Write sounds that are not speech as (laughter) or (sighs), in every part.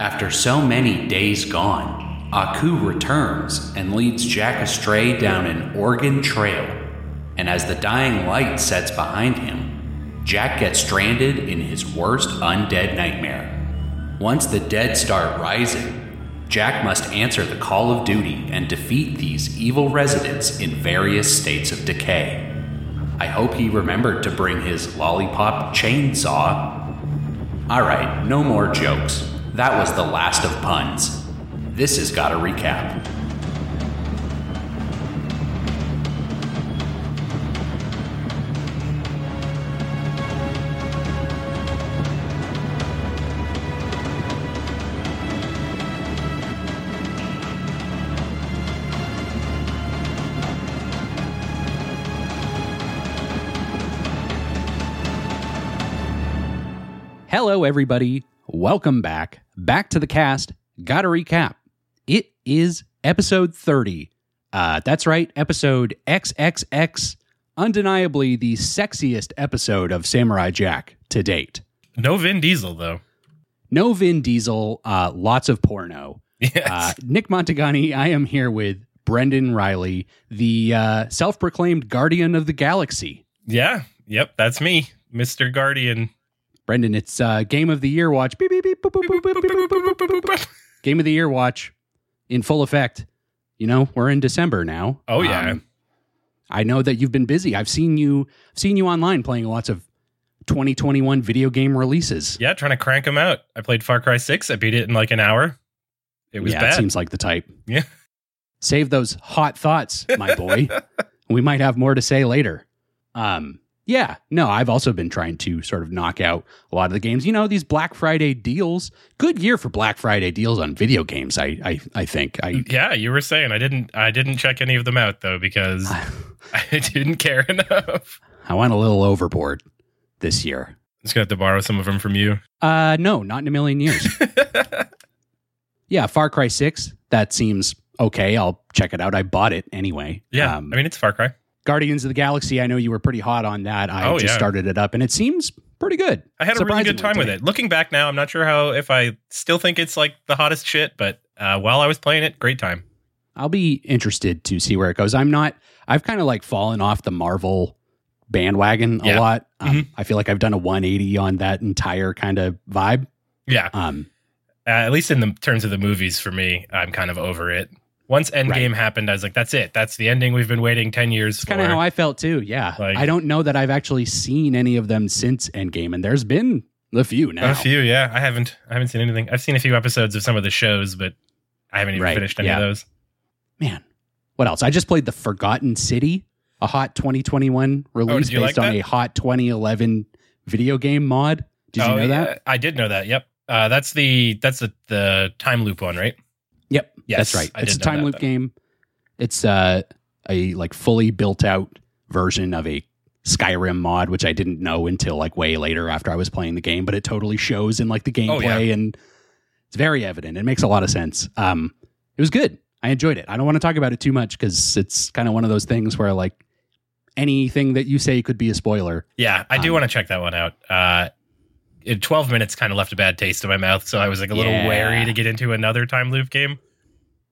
After so many days gone, Aku returns and leads Jack astray down an Oregon trail. And as the dying light sets behind him, Jack gets stranded in his worst undead nightmare. Once the dead start rising, Jack must answer the call of duty and defeat these evil residents in various states of decay. I hope he remembered to bring his lollipop chainsaw. Alright, no more jokes. That was the last of puns. This has got a recap. Hello, everybody. Welcome back. Back to the cast. Got to recap. It is episode 30. Uh, that's right, episode XXX. Undeniably the sexiest episode of Samurai Jack to date. No Vin Diesel though. No Vin Diesel, uh, lots of porno. Yes. Uh, Nick Montagani, I am here with Brendan Riley, the uh, self proclaimed guardian of the galaxy. yeah. Yep. That's me, Mister Guardian. Brendan, it's uh, game of the year watch. Game of the year watch in full effect. You know, we're in December now. Oh yeah. Um, I know that you've been busy. I've seen you seen you online playing lots of 2021 video game releases. Yeah, trying to crank them out. I played Far Cry 6. I beat it in like an hour. It was yeah, bad. It seems like the type. Yeah. Save those hot thoughts, my boy. (laughs) we might have more to say later. Um, yeah, no, I've also been trying to sort of knock out a lot of the games. You know, these Black Friday deals. Good year for Black Friday deals on video games. I, I, I think. I, yeah, you were saying I didn't. I didn't check any of them out though because (sighs) (laughs) I didn't care enough. I went a little overboard this year. Just gonna have to borrow some of them from you. Uh, no, not in a million years. (laughs) yeah, Far Cry Six. That seems okay. I'll check it out. I bought it anyway. yeah, Um, I mean it's Far Cry. Guardians of the Galaxy. I know you were pretty hot on that. I Oh, just yeah. started it up, and it seems pretty good. I had a really good time with it. Looking back now, I'm not sure how if I still think it's like the hottest shit, but uh, while I was playing it, great time. I'll be interested to see where it goes. I'm not. I've kind of like fallen off the Marvel bandwagon a Yeah. lot. Um, Mhm. I feel like I've done a 180 on that entire kind of vibe. Yeah, Um, uh, at least in the terms of the movies, for me, I'm kind of over it. Once Endgame happened, I was like, "That's it. That's the ending we've been waiting ten years it's for." kind of how I felt too. Yeah, Like- I don't know that I've actually seen any of them since Endgame, and there's been a few now. A few, yeah. I haven't. I haven't seen anything. I've seen a few episodes of some of the shows, but I haven't even Right, finished any yeah. of those. Man, what else? I just played the Forgotten City, a hot 2021 release Oh, you like based on a hot 2011 video game mod. Did you oh, know yeah, that? I did know that. Yep. Uh, that's the that's the, the time loop one, right? Yes, that's right. I it's a time loop game. It's uh, a like fully built out version of a Skyrim mod, which I didn't know until like way later after I was playing the game, but it totally shows in like the Oh, gameplay and it's very evident. It makes a lot of sense. Um, it was good. I enjoyed it. I don't want to talk about it too much because it's kind of one of those things where like anything that you say could be a spoiler. Yeah, I do Um, want to check that one out. Uh, in 12 minutes kind of left a bad taste in my mouth, so I was like a little Yeah. wary to get into another time loop game.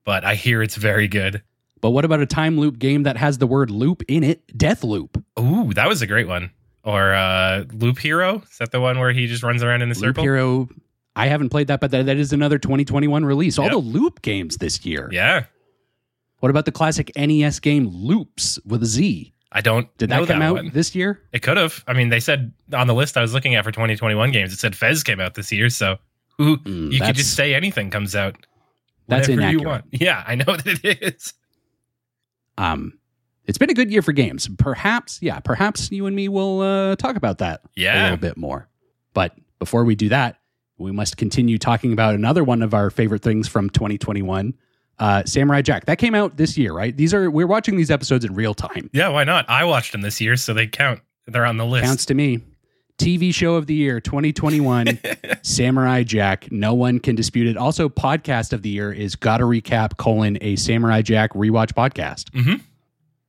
But I hear it's very good. But what about a time loop game that has the word loop in it? Deathloop. Ooh, that was a great one. Or uh, Loop Hero? Is that the one where he just runs around in a circle? Loop circle? Hero. I haven't played that, but that, that is another 2021 release. All Yep. the loop games this year. Yeah, What about the classic NES game Loops with a Z? I don't Did know that come out one. this year? It could have. I mean, they said on the list I was looking at for 2021 games, it said Fez came out this year, so who Mm, you could just say anything comes out. That's whenever you inaccurate. (laughs) Yeah, I know (laughs) that it is. Um, it's been a good year for games. Perhaps, yeah, perhaps you and me will uh, talk about that yeah. a little bit more. But before we do that, we must continue talking about another one of our favorite things from 2021, uh, Samurai Jack. That came out this year, right? These are we're watching these episodes in real time. Yeah, why not? I watched them this year, so they count. They're on the list. Counts to me. TV show of the year 2021, (laughs) Samurai Jack. No one can dispute it. Also, podcast of the year is Gotta Recap colon a Samurai Jack rewatch podcast. Mhm.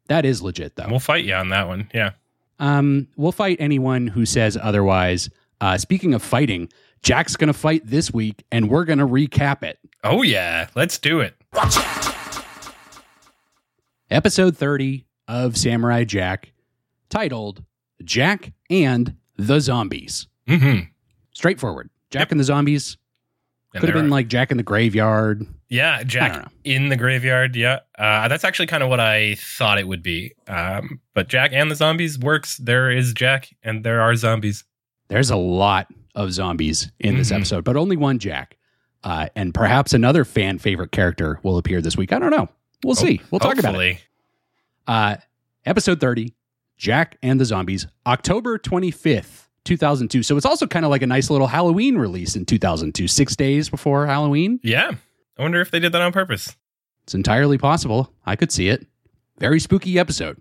That is legit though. We'll fight you on that one. Yeah. Um, we'll fight anyone who says otherwise. Uh, speaking of fighting, Jack's going to fight this week, and we're going to recap it. Oh, yeah. Let's do it. Episode 30 of Samurai Jack, titled Jack and the Zombies. Mm-hmm. Straightforward. Jack Yep. and the Zombies. Could have been are- like Jack in the Graveyard. Yeah, I don't know. Jack in the graveyard. Yeah, uh, that's actually kind of what I thought it would be. Um, but Jack and the zombies works. There is Jack, and there are zombies. There's a lot of zombies in this Mhm. episode, but only one Jack. Uh, and perhaps another fan favorite character will appear this week. I don't know. We'll see. We'll talk about it. Uh, episode 30 Jack and the Zombies, October 25th, 2002. So it's also kind of like a nice little Halloween release in 2002, six days before Halloween. Yeah, I wonder if they did that on purpose. It's entirely possible. I could see it. Very spooky episode.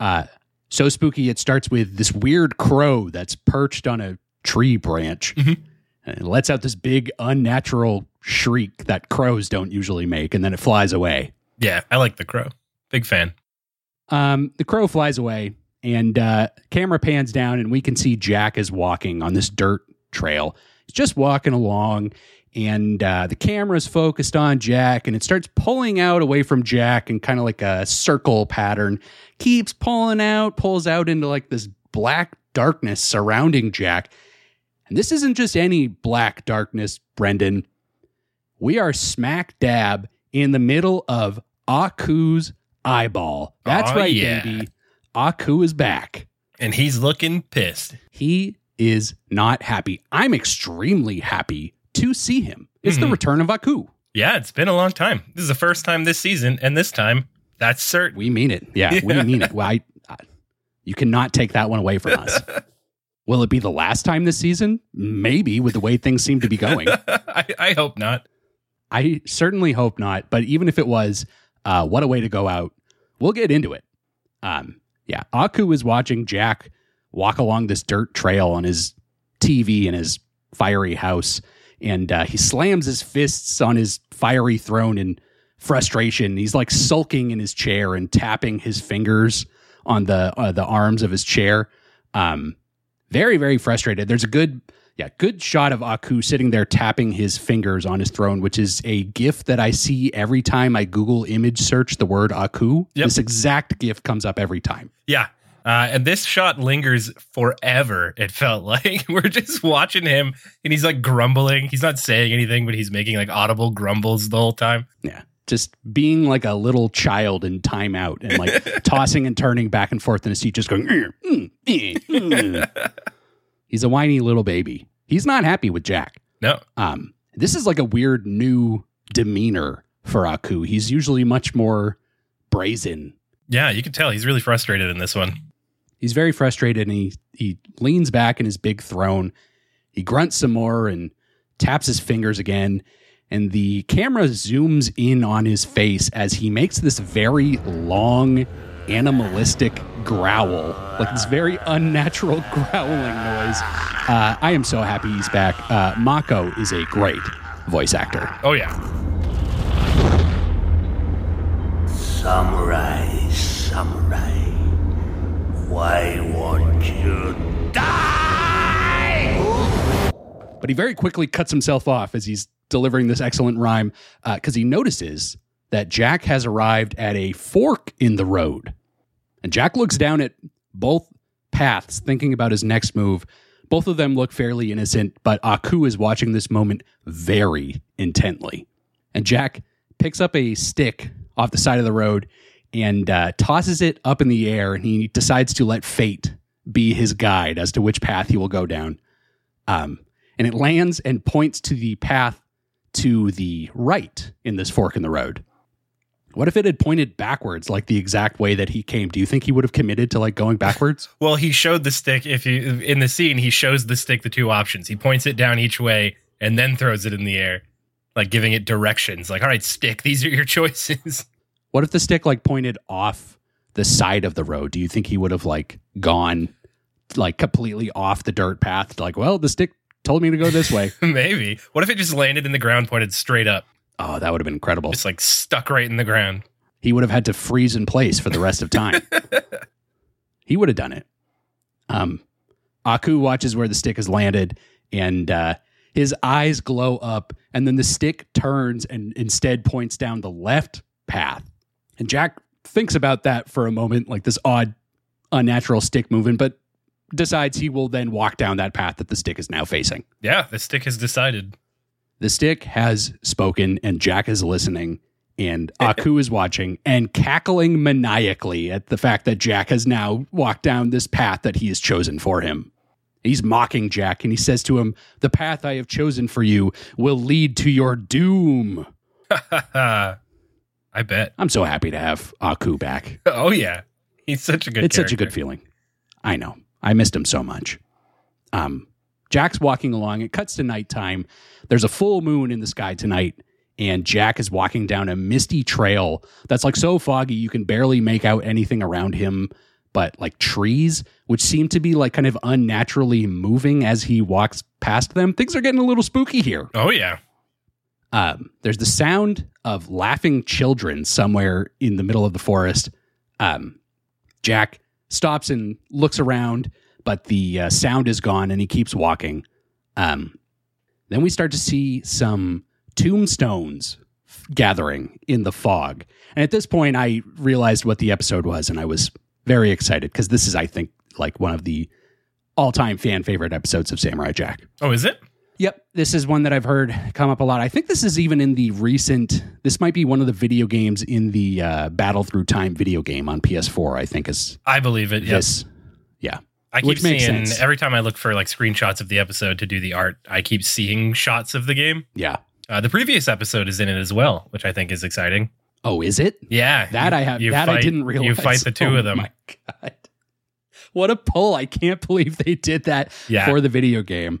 Uh, so spooky, it starts with this weird crow that's perched on a tree branch Mhm. and it lets out this big, unnatural shriek that crows don't usually make, and then it flies away. Yeah, I like the crow. Big fan. Um, the crow flies away, and uh, camera pans down, and we can see Jack is walking on this dirt trail. He's just walking along, and uh, the camera's focused on Jack, and it starts pulling out away from Jack in kind of like a circle pattern. Keeps pulling out, pulls out into like this black darkness surrounding Jack. And this isn't just any black darkness, Brendan. We are smack dab in the middle of Aku's eyeball. That's Aw, right, yeah. baby. Aku is back. And he's looking pissed. He is not happy. I'm extremely happy to see him. It's the Mhm. return of Aku. Yeah, it's been a long time. This is the first time this season, and this time, that's certain. We mean it. Yeah, we mean it. Well, I, I, you cannot take that one away from us. (laughs) Will it be the last time this season? Maybe, with the way things seem to be going. (laughs) I, I hope not. I certainly hope not. But even if it was, uh, what a way to go out. We'll get into it. Um, yeah, Aku is watching Jack walk along this dirt trail on his TV in his fiery house, and uh, he slams his fists on his fiery throne in frustration. He's like sulking in his chair and tapping his fingers on the uh, the arms of his chair. Um, very very frustrated. There's a good yeah, good shot of Aku sitting there tapping his fingers on his throne, which is a gif that I see every time I Google image search the word Aku. Yep. This exact gif comes up every time. Yeah. Uh, and this shot lingers forever. It felt (laughs) like we're just watching him, and he's like grumbling. He's not saying anything, but he's making like audible grumbles the whole time. Yeah. Just being like a little child in timeout and like (laughs) tossing and turning back and forth in his seat, just going, "Mm, mm, eh, mm." (laughs) he's a whiny little baby. He's not happy with Jack. No, Um, this is like a weird new demeanor for Aku. He's usually much more brazen yeah, you can tell he's really frustrated in this one. He's very frustrated and he he leans back in his big throne. He grunts some more and taps his fingers again. And the camera zooms in on his face as he makes this very long, animalistic growl, like this very unnatural (laughs) growling noise. Uh, I am so happy he's back. Uh, Mako is a great voice actor. Oh yeah, Samurai, samurai, why won't you die? but he very quickly cuts himself off as he's delivering this excellent rhyme because he notices that Jack has arrived at a fork in the road. And Jack looks down at both paths, thinking about his next move. Both of them look fairly innocent, but Aku is watching this moment very intently. And Jack picks up a stick off the side of the road and uh, tosses it up in the air, and he decides to let fate be his guide as to which path he will go down. Um, and it lands and points to the path to the right in this fork in the road. What if it had pointed backwards, like the exact way that he came? Do you think he would have committed to like going backwards? (laughs) Well, he showed the stick. If you in the scene, he shows the stick the two options. He points it down each way and then throws it in the air, like giving it directions. Like, all right, stick. These are your (laughs) choices. what if the stick like pointed off the side of the road? Do you think he would have like gone like completely off the dirt path? Like, well, the stick told me to go this way. (laughs) Maybe. What if it just landed in the ground, pointed straight up, oh, that would have been incredible. just like stuck right in the ground? he would have had to freeze in place for the rest of time. (laughs) he would have done it. Um, Aku watches where the stick has landed, and uh, his eyes glow up, and then the stick turns and instead points down the left path. And Jack thinks about that for a moment, like this odd, unnatural stick movement, but decides he will then walk down that path that the stick is now facing. Yeah, the stick has decided. The stick has spoken, and Jack is listening, and Aku is watching and cackling maniacally at the fact that Jack has now walked down this path that he has chosen for him. He's mocking Jack, and he says to him, The path I have chosen for you will lead to your doom. (laughs) I bet. I'm so happy to have Aku back. (laughs) Oh yeah, he's such a good. it's such a good feeling. I know. I missed him so much. Um, Jack's walking along. It cuts to nighttime. There's a full moon in the sky tonight, and Jack is walking down a misty trail that's like so foggy you can barely make out anything around him but like trees, which seem to be like kind of unnaturally moving as he walks past them. Things are getting a little spooky here. Oh yeah. Um, there's the sound of laughing children somewhere in the middle of the forest. Um, Jack stops and looks around, but the uh, sound is gone and he keeps walking. Um, then we start to see some tombstones f- gathering in the fog. And at this point, I realized what the episode was and I was very excited because this is, I think, like one of the all time fan favorite episodes of Samurai Jack. Oh, is it? Yep, this is one that I've heard come up a lot. I think this is even in the recent. This might be one of the video games in the uh, Battle Through Time video game on PS4. I think is I believe it. Yes. Yeah, I keep which makes seeing sense. every time I look for like screenshots of the episode to do the art. I keep seeing shots of the game. yeah. Uh, the previous episode is in it as well, which I think is exciting. Oh, is it Yeah, that you- I have? you That I fight- didn't realize. You fight the two Oh of them. My God, what a pull! I can't believe they did that Yeah. for the video game.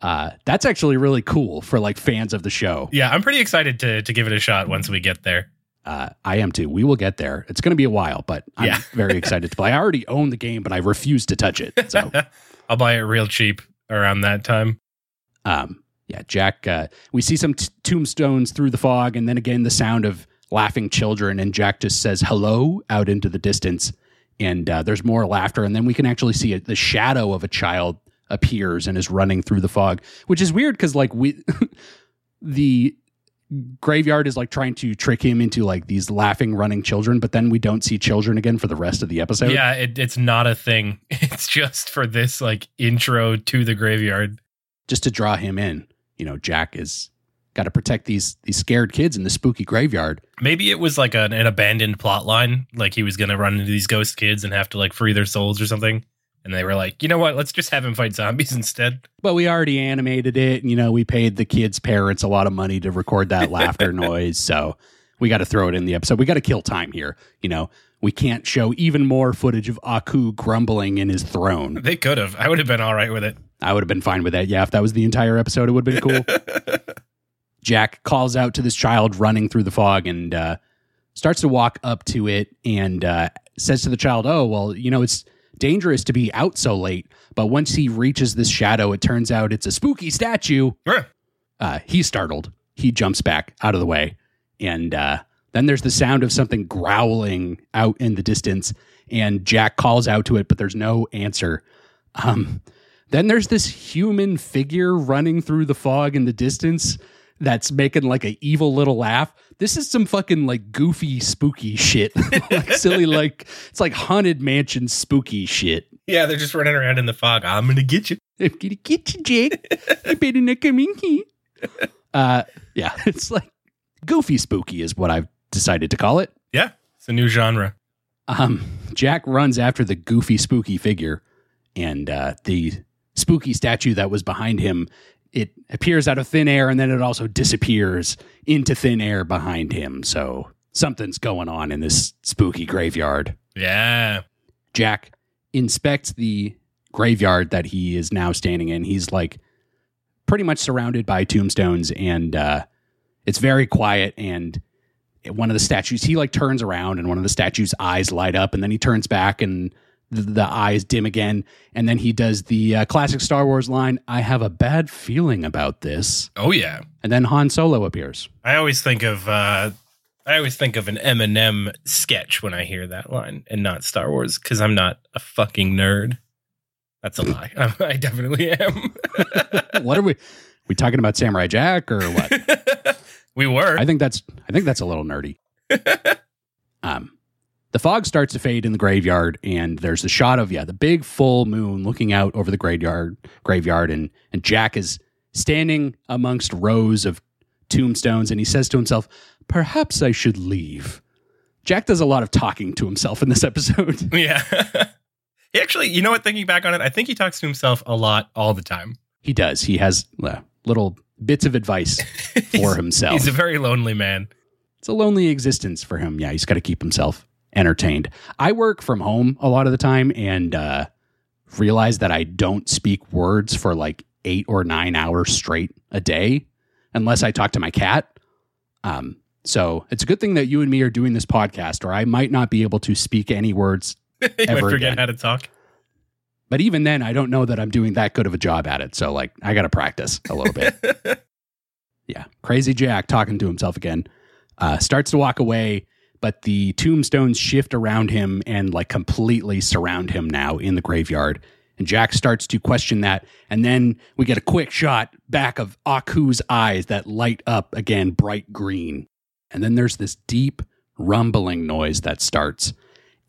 Uh, that's actually really cool for like fans of the show. Yeah, I'm pretty excited to to give it a shot once we get there. Uh, I am too. We will get there. It's going to be a while, but I'm Yeah. (laughs) very excited to play. I already own the game, but I refuse to touch it. So. (laughs) I'll buy it real cheap around that time. um yeah jack uh we see some t- tombstones through the fog and then again the sound of laughing children and jack just says hello out into the distance and uh, there's more laughter and then we can actually see it the shadow of a child appears and is running through the fog which is weird because like we (laughs) the graveyard is like trying to trick him into like these laughing running children but then we don't see children again for the rest of the episode yeah, it, it's not a thing. (laughs) It's just for this like intro to the graveyard. just to draw him in you know jack is got to protect these these scared kids in the spooky graveyard Maybe it was like an, an abandoned plot line, like he was gonna run into these ghost kids and have to like free their souls or something. And they were like, you know what? Let's just have him fight zombies (laughs) instead. But we already animated it. and, You know, we paid the kids' parents a lot of money to record that (laughs) laughter noise. So we got to throw it in the episode. We got to kill time here. You know, we can't show even more footage of Aku grumbling in his throne. They could have. I would have been all right with it. I would have been fine with that. Yeah, if that was the entire episode, it would have been cool. (laughs) Jack calls out to this child running through the fog and uh, starts to walk up to it and uh, says to the child, Oh, well, you know, it's dangerous to be out so late. But once he reaches this shadow, it turns out it's a spooky statue. Uh, he's startled. He jumps back out of the way. And uh, then there's the sound of something growling out in the distance. And Jack calls out to it, but there's no answer. Um, then there's this human figure running through the fog in the distance that's making like an evil little laugh. This is some fucking like goofy, spooky shit. (laughs) like silly, like it's like haunted mansion spooky shit. Yeah, they're just running around in the fog. I'm gonna get you. (laughs) I'm gonna get you, Jake. You better not come in here. (laughs) Uh, yeah, it's like goofy spooky is what I've decided to call it. Yeah, it's a new genre. Um, Jack runs after the goofy spooky figure, and uh, the spooky statue that was behind him. It appears out of thin air, and then it also disappears into thin air behind him. So something's going on in this spooky graveyard. Yeah. Jack inspects the graveyard that he is now standing in. He's like pretty much surrounded by tombstones, and uh, it's very quiet. And one of the statues, he like turns around, and one of the statue's eyes light up, and then he turns back, and the, the eyes dim again. And then he does the uh, classic Star Wars line, "I have a bad feeling about this." Oh yeah. And then Han Solo appears. I always think of uh I always think of an Eminem sketch when I hear that line and not Star Wars because I'm not a fucking nerd. That's a lie. (laughs) I definitely am. (laughs) what are we? We talking about Samurai Jack or what? (laughs) we were. I think that's I think that's a little nerdy. um, the fog starts to fade in the graveyard, and there's the shot of yeah the big full moon looking out over the graveyard graveyard, and and Jack is standing amongst rows of tombstones, and he says to himself, "Perhaps I should leave." Jack does a lot of talking to himself in this episode. (laughs) yeah. he actually, you know what? Thinking back on it, I think he talks to himself a lot all the time. he does. He has uh, little bits of advice (laughs) for himself. He's a very lonely man. it's a lonely existence for him. Yeah, he's got to keep himself entertained. I work from home a lot of the time and uh, realize that I don't speak words for like eight or nine hours straight a day unless I talk to my cat. Um, so it's a good thing that you and me are doing this podcast, or I might not be able to speak any words. (laughs) Ever forget again. how to talk. But even then, I don't know that I'm doing that good of a job at it. So like, I got to practice a little bit. (laughs) Yeah. Crazy Jack talking to himself again. Uh, starts to walk away, but the tombstones shift around him and like completely surround him now in the graveyard. And Jack starts to question that. And then we get a quick shot back of Aku's eyes that light up again bright green. And then there's this deep rumbling noise that starts.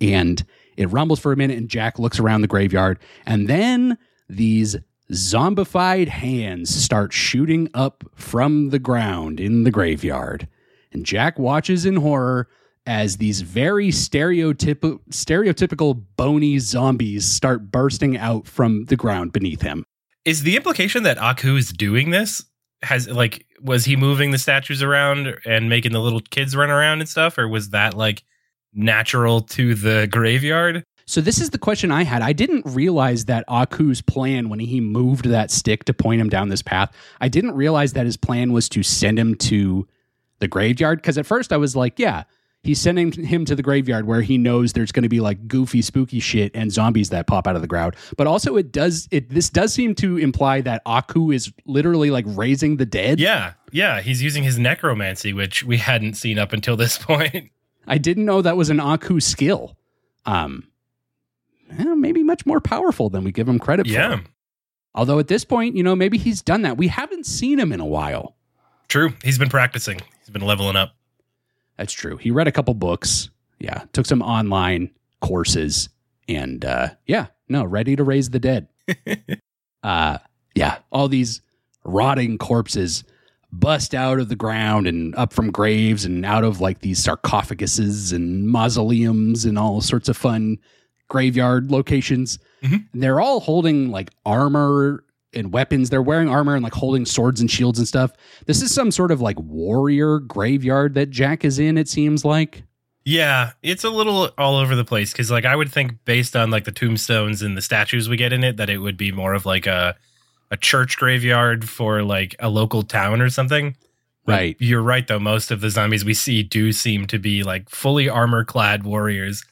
And it rumbles for a minute, and Jack looks around the graveyard. And then these zombified hands start shooting up from the ground in the graveyard. And Jack watches in horror as these very stereotyp- stereotypical bony zombies start bursting out from the ground beneath him. Is the implication that Aku is doing this? Has like was he moving the statues around and making the little kids run around and stuff, or was that like natural to the graveyard? So this is the question I had. I didn't realize that Aku's plan when he moved that stick to point him down this path. I didn't realize that his plan was to send him to the graveyard because at first I was like, yeah, he's sending him to the graveyard where he knows there's going to be like goofy spooky shit and zombies that pop out of the ground. But also it does it this does seem to imply that Aku is literally like raising the dead. Yeah, yeah, he's using his necromancy, which we hadn't seen up until this (laughs) point. I didn't know that was an Aku skill. Um maybe much more powerful than we give him credit for. yeah, Although at this point, you know, maybe he's done that. We haven't seen him in a while. true. He's been practicing. He's been leveling up. That's true. He read a couple books. Yeah. Took some online courses and uh yeah, no, ready to raise the dead. (laughs) uh yeah, all these rotting corpses bust out of the ground and up from graves and out of like these sarcophaguses and mausoleums and all sorts of fun graveyard locations. Mhm. And they're all holding like armor and weapons. They're wearing armor and like holding swords and shields and stuff. This is some sort of like warrior graveyard that Jack is in, it seems like. Yeah, it's a little all over the place because, like, I would think based on like the tombstones and the statues we get in it, that it would be more of like a a church graveyard for like a local town or something. But Right. You're right, though. Most of the zombies we see do seem to be like fully armor clad warriors.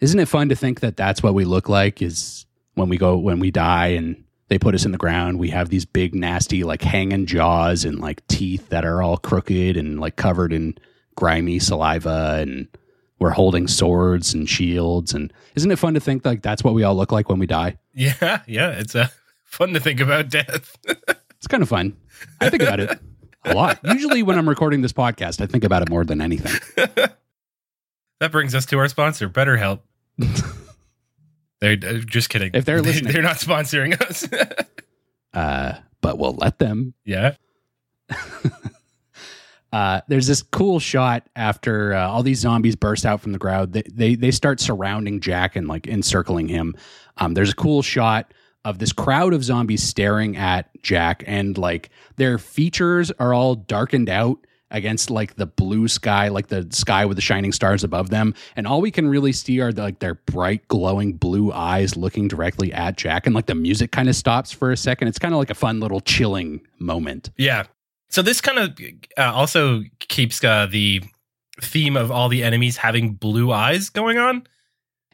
Isn't it fun to think that that's what we look like is when we go when we die and they put us in the ground we have these big nasty like hanging jaws and like teeth that are all crooked and like covered in grimy saliva and we're holding swords and shields and isn't it fun to think like that's what we all look like when we die Yeah, yeah. It's uh, fun to think about death. (laughs) it's kind of fun i think about it a lot usually when i'm recording this podcast i think about it more than anything (laughs) that brings us to our sponsor, BetterHelp. (laughs) They're uh, just kidding. If they're (laughs) listening. they're not sponsoring us. (laughs) uh but we'll let them yeah. (laughs) uh, there's this cool shot after uh, all these zombies burst out from the crowd. They, they they start surrounding Jack and like encircling him. Um, there's a cool shot of this crowd of zombies staring at Jack, and like their features are all darkened out against like the blue sky, like the sky with the shining stars above them, and all we can really see are the, like their bright, glowing blue eyes looking directly at Jack, and like the music kind of stops for a second. It's kind of like a fun little chilling moment. Yeah. So this kind of uh, also keeps uh, the theme of all the enemies having blue eyes going on.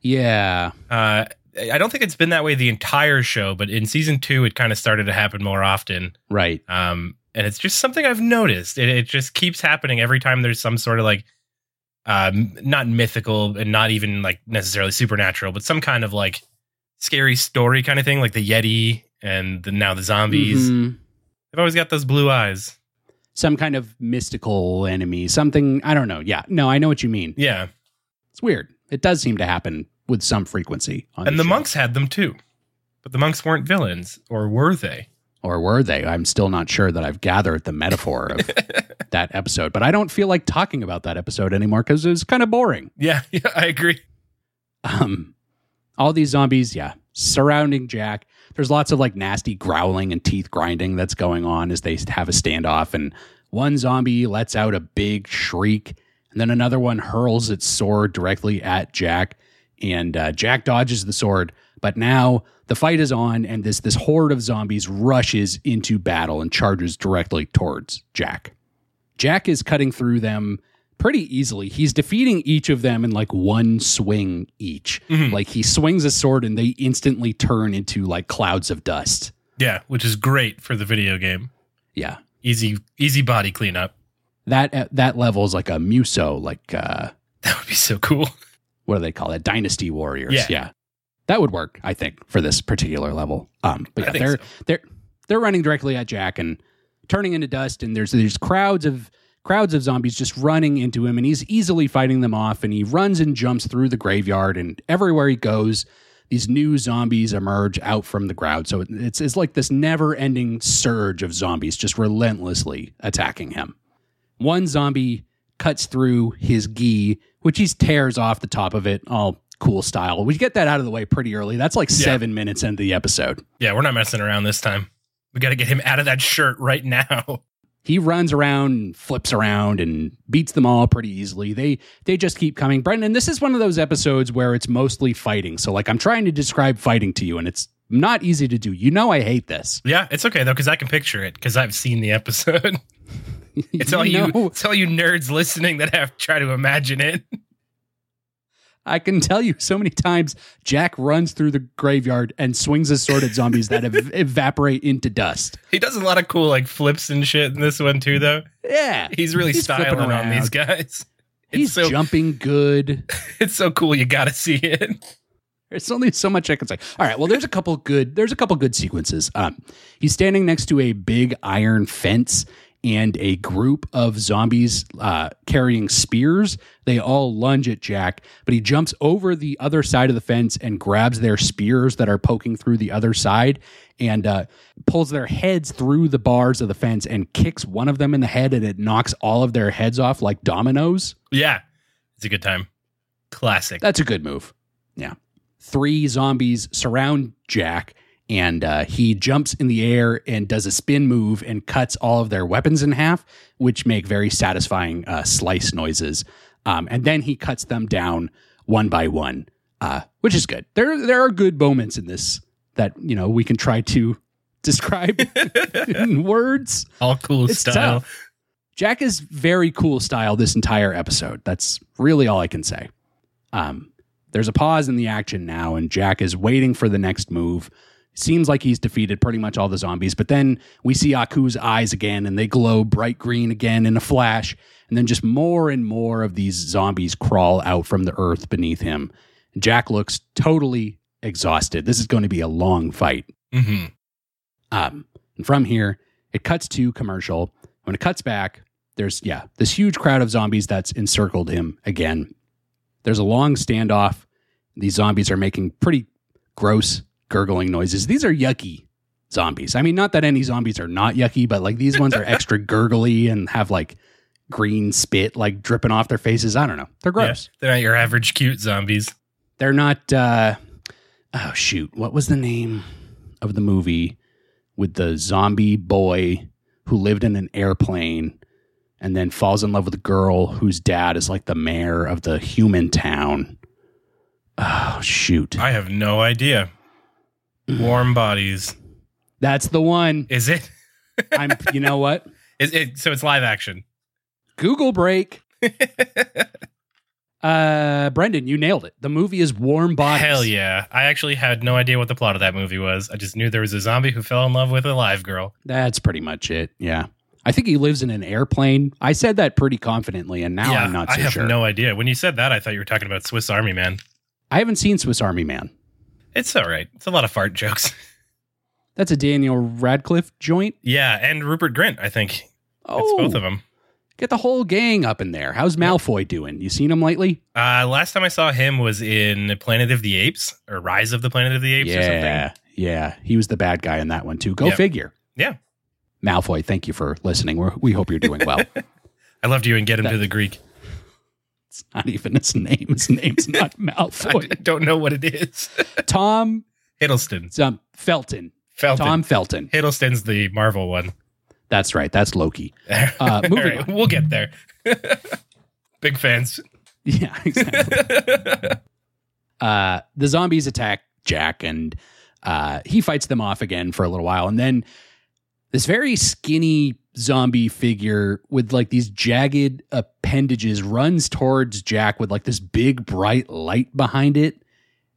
Yeah, Uh, I don't think it's been that way the entire show, but in season two, it kind of started to happen more often. right. Um, and it's just something I've noticed. It, it just keeps happening every time there's some sort of like, um, not mythical and not even like necessarily supernatural, but some kind of like scary story kind of thing, like the Yeti and the, now the zombies. Mhm. They've always got those blue eyes. Some kind of mystical enemy, something, I don't know. Yeah, no, I know what you mean. Yeah. It's weird. It does seem to happen with some frequency. On And the show. monks had them too. But the monks weren't villains, or were they? Or were they? I'm still not sure that I've gathered the metaphor of (laughs) that episode, but I don't feel like talking about that episode anymore because it was kind of boring. Yeah, (laughs) yeah, I agree. um all these zombies yeah surrounding jack there's lots of like nasty growling and teeth grinding that's going on as they have a standoff and one zombie lets out a big shriek and then another one hurls its sword directly at jack and uh, jack dodges the sword but now the fight is on and this this horde of zombies rushes into battle and charges directly towards jack jack is cutting through them pretty easily. He's defeating each of them in like one swing each. Mhm. Like he swings a sword and they instantly turn into like clouds of dust. Yeah, which is great for the video game. Yeah. Easy, easy body cleanup. That at that level is like a musou, like uh That would be so cool. what do they call it? Dynasty warriors. Yeah. That would work, I think, for this particular level. Um but yeah, they're so. they're they're running directly at Jack and turning into dust and there's there's crowds of crowds of zombies just running into him and he's easily fighting them off and he runs and jumps through the graveyard and everywhere he goes these new zombies emerge out from the crowd so it's it's like this never-ending surge of zombies just relentlessly attacking him one zombie cuts through his gi which he tears off the top of it all cool style we get that out of the way pretty early that's like Yeah. 7 minutes into the episode Yeah, we're not messing around this time. We got to get him out of that shirt right now. (laughs) he runs around and flips around and beats them all pretty easily. They they just keep coming. Brendan, this is one of those episodes where it's mostly fighting. So like I'm trying to describe fighting to you and it's not easy to do. You know I hate this. Yeah, it's okay though because I can picture it because I've seen the episode. (laughs) (laughs) It's all you, know, it's all you nerds listening that have to try to imagine it. I can tell you so many times Jack runs through the graveyard and swings his sword at zombies that ev- (laughs) evaporate into dust. He does a lot of cool like flips and shit in this one too, though. Yeah. He's really He's styling on these guys. (laughs) It's He's so jumping good. (laughs) it's so cool. You got to see it. There's only so much I can say. All right. Well, there's a couple good. There's a couple good sequences. Um, he's standing next to a big iron fence and a group of zombies uh, carrying spears. They all lunge at Jack, but he jumps over the other side of the fence and grabs their spears that are poking through the other side and uh, pulls their heads through the bars of the fence and kicks one of them in the head, and it knocks all of their heads off like dominoes. Yeah, it's a good time. Classic. That's a good move. Yeah. Three zombies surround Jack, and uh, he jumps in the air and does a spin move and cuts all of their weapons in half, which make very satisfying uh, slice noises. Um, and then he cuts them down one by one, uh, which is good. There, there are good moments in this that you know we can try to (laughs) describe in (laughs) words. All cool It's style. tough. Jack is very cool style this entire episode. That's really all I can say. Um, there's a pause in the action now, and Jack is waiting for the next move. Seems like he's defeated pretty much all the zombies, but then we see Aku's eyes again, and they glow bright green again in a flash. And then just more and more of these zombies crawl out from the earth beneath him. Jack looks totally exhausted. This is going to be a long fight. hmm Um, and from here, it cuts to commercial. When it cuts back, there's yeah, this huge crowd of zombies that's encircled him again. There's a long standoff. These zombies are making pretty gross gurgling noises. These are yucky zombies. I mean, not that any zombies are not yucky, but like these ones are (laughs) extra gurgly and have like green spit like dripping off their faces. I don't know. They're gross. They're not your average cute zombies. They're not uh oh shoot, what was the name of the movie with the zombie boy who lived in an airplane and then falls in love with a girl whose dad is like the mayor of the human town. Oh shoot. I have no idea. Warm bodies. That's the one. Is it? (laughs) I'm you know what? (laughs) Is it? So it's live action. Google break. (laughs) Uh Brendan, you nailed it. The movie is Warm Bodies. Hell yeah! I actually had no idea what the plot of that movie was. I just knew there was a zombie who fell in love with a live girl. That's pretty much it. Yeah. I think he lives in an airplane. I said that pretty confidently, and now yeah, I'm not so I have sure. no idea. When you said that, I thought you were talking about Swiss Army Man. I haven't seen Swiss Army Man. It's all right. It's a lot of fart jokes. (laughs) That's a Daniel Radcliffe joint. Yeah, and Rupert Grint, I think. Oh, It's both of them. Get the whole gang up in there. How's Malfoy doing? You seen him lately? Uh, last time I saw him was in Planet of the Apes or Rise of the Planet of the Apes or something. yeah, yeah. He was the bad guy in that one too. Go Yeah. figure. Yeah. Malfoy, thank you for listening. We're, we hope you're doing well. (laughs) I loved you and get him That- to the Greek. It's not even his name. His name's not (laughs) Malfoy. I don't know what it is. (laughs) Tom Hiddleston. um, Felton. Felton. Tom Felton. Hiddleston's the Marvel one. That's right. That's Loki. (laughs) Uh, moving right, we'll get there. Big fans. Yeah, exactly. uh, the zombies attack Jack, and uh, he fights them off again for a little while, and then this very skinny zombie figure with like these jagged appendages runs towards Jack with like this big bright light behind it,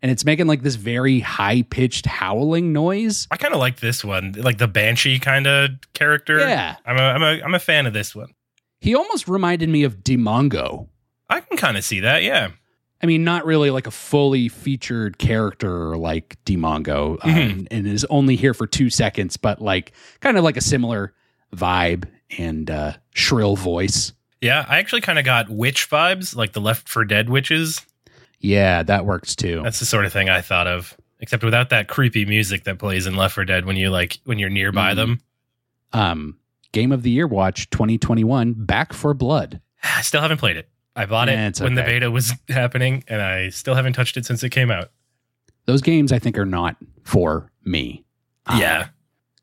and it's making like this very high pitched howling noise. I kind of like this one, like the banshee kind of character. Yeah, I'm a, I'm a, I'm a fan of this one. he almost reminded me of Demongo. I can kind of see that. Yeah. I mean, not really like a fully featured character like Demongo, um, Mhm. and is only here for two seconds, but like kind of like a similar vibe and uh, shrill voice. Yeah. I actually kind of got witch vibes, like the Left 4 Dead witches. Yeah, that works too. That's the sort of thing I thought of, except without that creepy music that plays in Left 4 Dead when you like when you're nearby Mhm. them. Um, Game of the Year Watch 2021, Back 4 Blood. I still haven't played it. I bought Yeah, it when the beta was (laughs) happening, and I still haven't touched it since it came out. Those games I think are not for me. Um, yeah.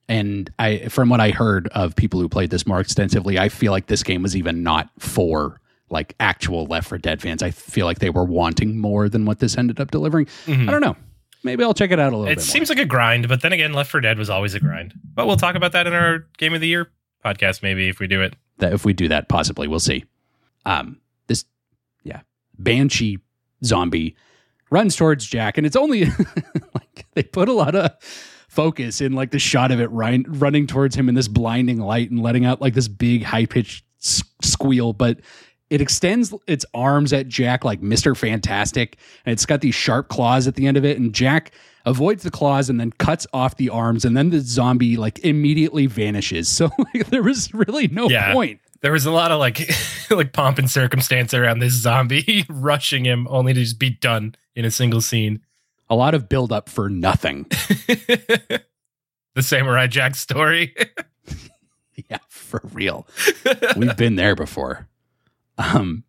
And I from what I heard of people who played this more extensively, I feel like this game was even not for like actual Left 4 Dead fans. I feel like they were wanting more than what this ended up delivering. Mhm. I don't know. Maybe I'll check it out a little bit. It seems like a grind, but then again, Left 4 Dead was always a grind. But we'll talk about that in our Game of the Year podcast, maybe if we do it. that if we do that, possibly we'll see. Um, this, yeah, banshee zombie runs towards Jack, and it's only (laughs) like they put a lot of focus in like the shot of it run, running towards him in this blinding light and letting out like this big high pitched squeal, but. It extends its arms at Jack like Mr. Fantastic, and it's got these sharp claws at the end of it. And Jack avoids the claws and then cuts off the arms, and then the zombie like immediately vanishes. (laughs) So like, there was really no Yeah. point. There was a lot of like (laughs) like pomp and circumstance around this zombie (laughs) rushing him only to just be done in a single scene. A lot of build up for nothing. (laughs) the Samurai Jack story. (laughs) yeah, for real. (laughs) We've been there before. Um,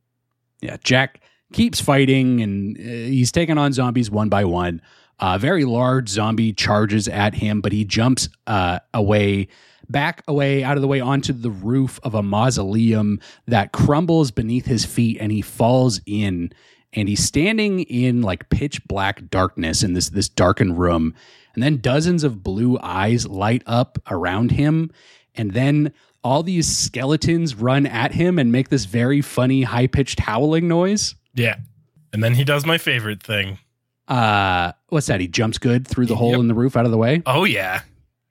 yeah, Jack keeps fighting and uh, he's taking on zombies one by one. A very large zombie charges at him, but he jumps uh, away, back away, out of the way onto the roof of a mausoleum that crumbles beneath his feet, and he falls in. And he's standing in like pitch black darkness in this this darkened room, and then dozens of blue eyes light up around him, and then all these skeletons run at him and make this very funny high pitched howling noise. yeah. And then he does my favorite thing. Uh, what's that? He jumps good through the hole Yep. in the roof out of the way. Oh yeah.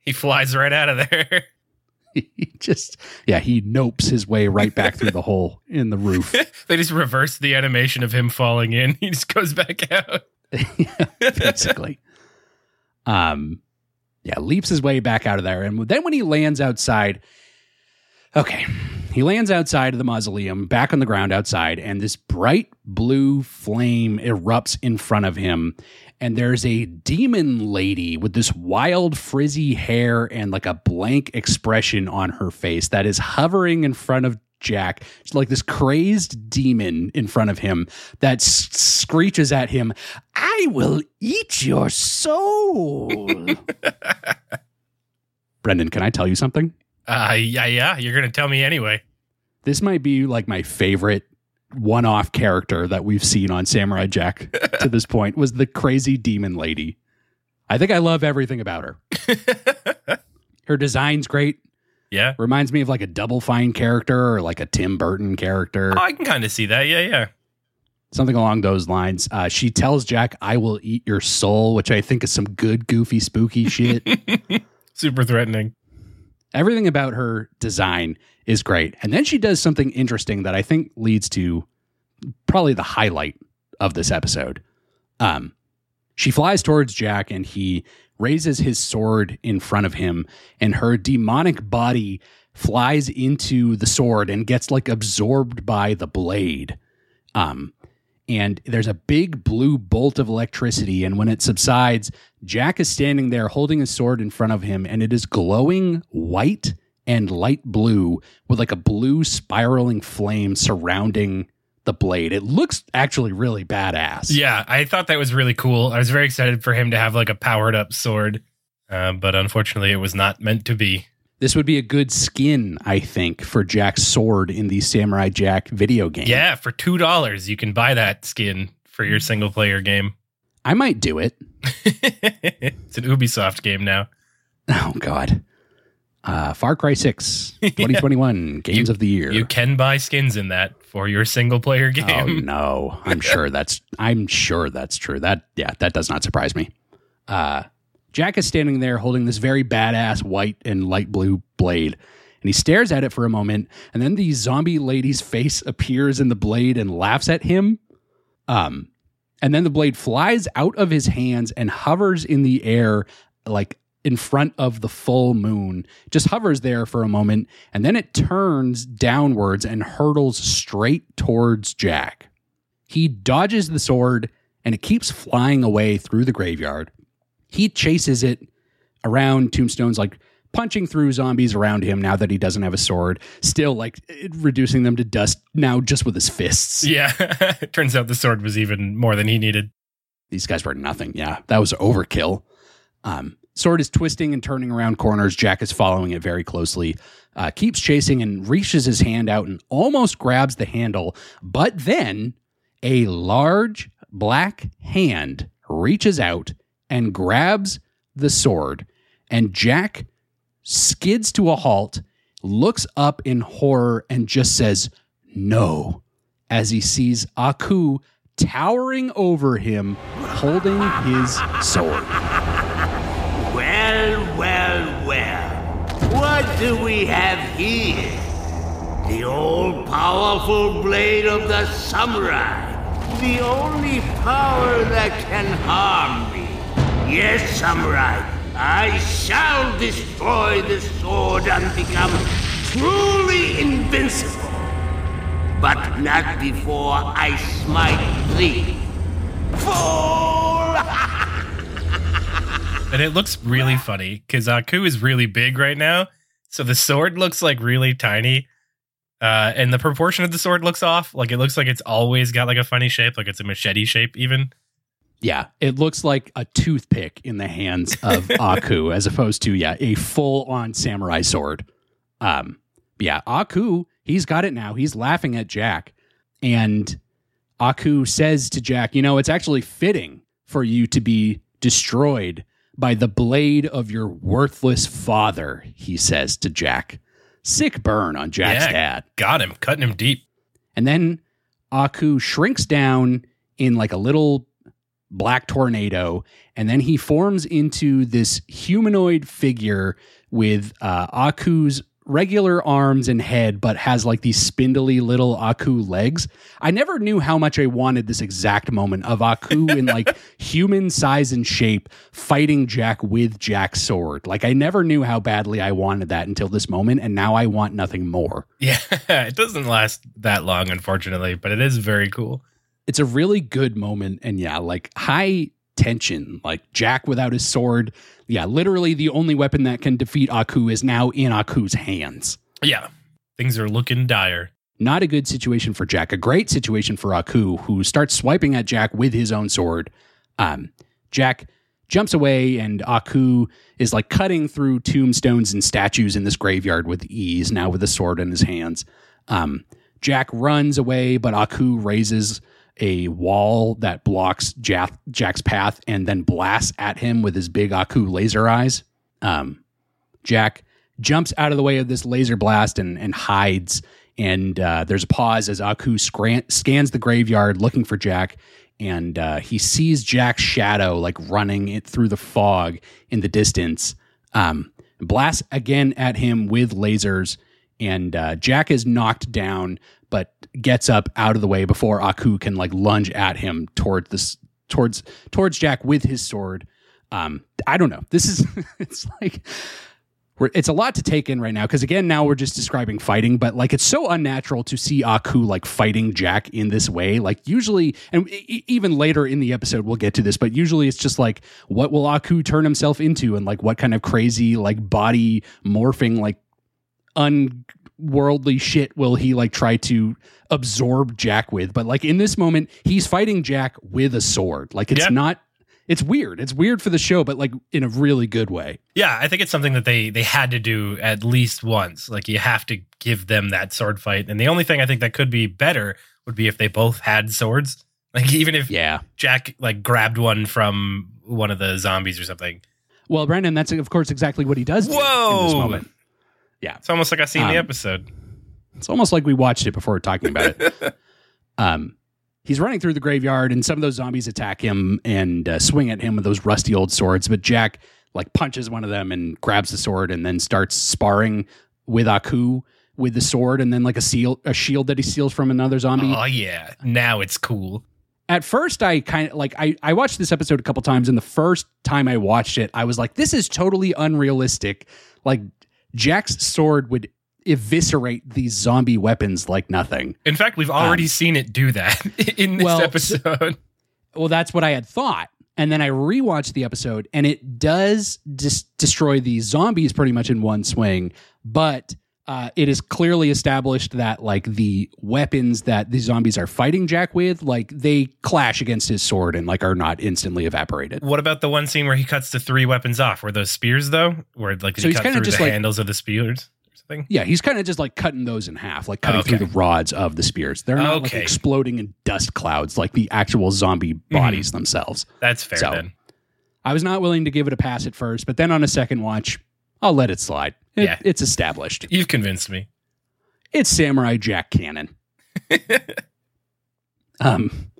He flies right out of there. (laughs) (laughs) he just, yeah, he nopes his way right back through the hole in the roof. (laughs) they just reverse the animation of him falling in. (laughs) He just goes back out. basically. Um, yeah, leaps his way back out of there, and then when he lands outside, okay, he lands outside of the mausoleum, back on the ground outside, and this bright blue flame erupts in front of him. And there's a demon lady with this wild frizzy hair and like a blank expression on her face that is hovering in front of Jack. It's like this crazed demon in front of him that s- screeches at him, I will eat your soul. (laughs) Brendan, can I tell you something? Uh yeah, yeah. You're gonna tell me anyway. This might be like my favorite one-off character that we've seen on Samurai Jack to this point was the crazy demon lady. I think I love everything about her. (laughs) Her design's great. Yeah. Reminds me of like a Double Fine character or like a Tim Burton character. Oh, I can kind of see that. Yeah, yeah. something along those lines. Uh, she tells Jack, "I will eat your soul," which I think is some good, goofy, spooky shit. (laughs) Super threatening. Everything about her design is great, and then she does something interesting that I think leads to probably the highlight of this episode. Um, she flies towards Jack, and he raises his sword in front of him, and her demonic body flies into the sword and gets like absorbed by the blade. Um, and there's a big blue bolt of electricity. And when it subsides, Jack is standing there holding his sword in front of him, and it is glowing white and light blue with like a blue spiraling flame surrounding the blade. It looks actually really badass. Yeah, I thought that was really cool. I was very excited for him to have like a powered up sword, uh, but unfortunately, it was not meant to be. This would be a good skin, I think, for Jack's sword in the Samurai Jack video game. Yeah, for two dollars, you can buy that skin for your single player game. I might do it. (laughs) it's an Ubisoft game now. Oh, God. Uh, Far Cry 6, (laughs) 2021, Games You- of the Year. You can buy skins in that for your single player Oh game. no, I'm (laughs) sure that's I'm sure that's true. That yeah, that does not surprise me. Uh, Jack is standing there holding this very badass white and light blue blade, and he stares at it for a moment, and then the zombie lady's face appears in the blade and laughs at him. Um, and then the blade flies out of his hands and hovers in the air like in front of the full moon, just hovers there for a moment, and then it turns downwards and hurtles straight towards Jack. He dodges the sword and it keeps flying away through the graveyard. He chases it around tombstones, like punching through zombies around him now that he doesn't have a sword, still like reducing them to dust now just with his fists. Yeah, (laughs) it turns out the sword was even more than he needed. these guys were nothing. Yeah, that was overkill. Um, sword is twisting and turning around corners. Jack is following it very closely, uh, keeps chasing and reaches his hand out and almost grabs the handle. But then a large black hand reaches out and grabs the sword, and Jack skids to a halt, looks up in horror, and just says, No, as he sees Aku towering over him, holding his sword. Do we have here? The all powerful blade of the samurai. The only power that can harm me. Yes, samurai. I shall destroy the sword and become truly invincible. But not before I smite thee. Fool! (laughs) And it looks really funny because Aku uh, is really big right now. So the sword looks like really tiny. Uh, and the proportion of the sword looks off. Like it looks like it's always got like a funny shape, like it's a machete shape, even. Yeah, it looks like a toothpick in the hands of (laughs) Aku, as opposed to yeah, a full-on samurai sword. Um, yeah, Aku, he's got it now. He's laughing at Jack, and Aku says to Jack, "You know, it's actually fitting for you to be destroyed by the blade of your worthless father." He says to Jack. Sick burn on Jack's Yeah. dad. Got him, cutting him deep. And then Aku shrinks down in like a little black tornado, and then he forms into this humanoid figure with uh, Aku's regular arms and head, but has like these spindly little Aku legs. I never knew how much I wanted this exact moment of Aku in (laughs) like human size and shape fighting Jack with Jack's sword. Like I never knew how badly I wanted that until this moment, and now I want nothing more. Yeah, (laughs) it doesn't last that long, unfortunately, but it is very cool. it's a really good moment and yeah like high tension like jack without his sword. Yeah literally the only weapon that can defeat aku is now in aku's hands. Yeah, things are looking dire. not a good situation for jack. A great situation for aku who starts swiping at jack with his own sword. Um jack jumps away and aku is like cutting through tombstones and statues in this graveyard with ease now with a sword in his hands. Um jack runs away but aku raises a wall that blocks Jack, Jack's path and then blasts at him with his big Aku laser eyes. Um, Jack jumps out of the way of this laser blast and, and hides. And uh, there's a pause as Aku scran- scans the graveyard looking for Jack. And uh, he sees Jack's shadow like running it through the fog in the distance. Um, blasts again at him with lasers. And uh, Jack is knocked down, but gets up out of the way before Aku can like lunge at him toward this towards towards Jack with his sword. Um, I don't know. This is (laughs) it's like we're, it's a lot to take in right now because again now we're just describing fighting but like it's so unnatural to see aku like fighting jack in this way like usually and e- even later in the episode we'll get to this but usually it's just like what will aku turn himself into and like what kind of crazy like body morphing like unworldly shit will he like try to absorb jack with but like in this moment he's fighting jack with a sword like it's not it's weird it's weird for the show but like in a really good way Yeah, I think it's something that they they had to do at least once. Like you have to give them that sword fight. And the only thing I think that could be better would be if they both had swords. Like even if yeah Jack like grabbed one from one of the zombies or something. Well, Brandon, that's of course exactly what he does do in this Whoa. Moment. It's almost like I've seen the Um, episode. It's almost like we watched it before talking about it. (laughs) um, he's running through the graveyard, and some of those zombies attack him and uh, swing at him with those rusty old swords. But Jack like punches one of them and grabs the sword, and then starts sparring with Aku with the sword, and then like a seal, a shield that he steals from another zombie. Oh yeah. Now it's cool. at first I kind of like I I watched this episode a couple times and the first time I watched it I was like this is totally unrealistic like Jack's sword would eviscerate these zombie weapons like nothing. In fact, we've already Um, seen it do that (laughs) in this well, episode. Well that's what I had thought. And then I rewatched the episode and it does dis- destroy these zombies pretty much in one swing, but uh, it is clearly established that like the weapons that the zombies are fighting Jack with, like they clash against his sword and like are not instantly evaporated. What about the one scene where he cuts the three weapons off? Were those spears though? Where like So he he's cut through just the like- handles of the spears or something? Yeah, he's kind of just like cutting those in half, like cutting Okay. through the rods of the spears. They're not like exploding in dust clouds like the actual zombie bodies themselves. That's fair So- then. I was not willing to give it a pass at first, but then on a second watch, I'll let it slide. It- Yeah. It's established. You've convinced me. It's Samurai Jack Canon. (laughs) um,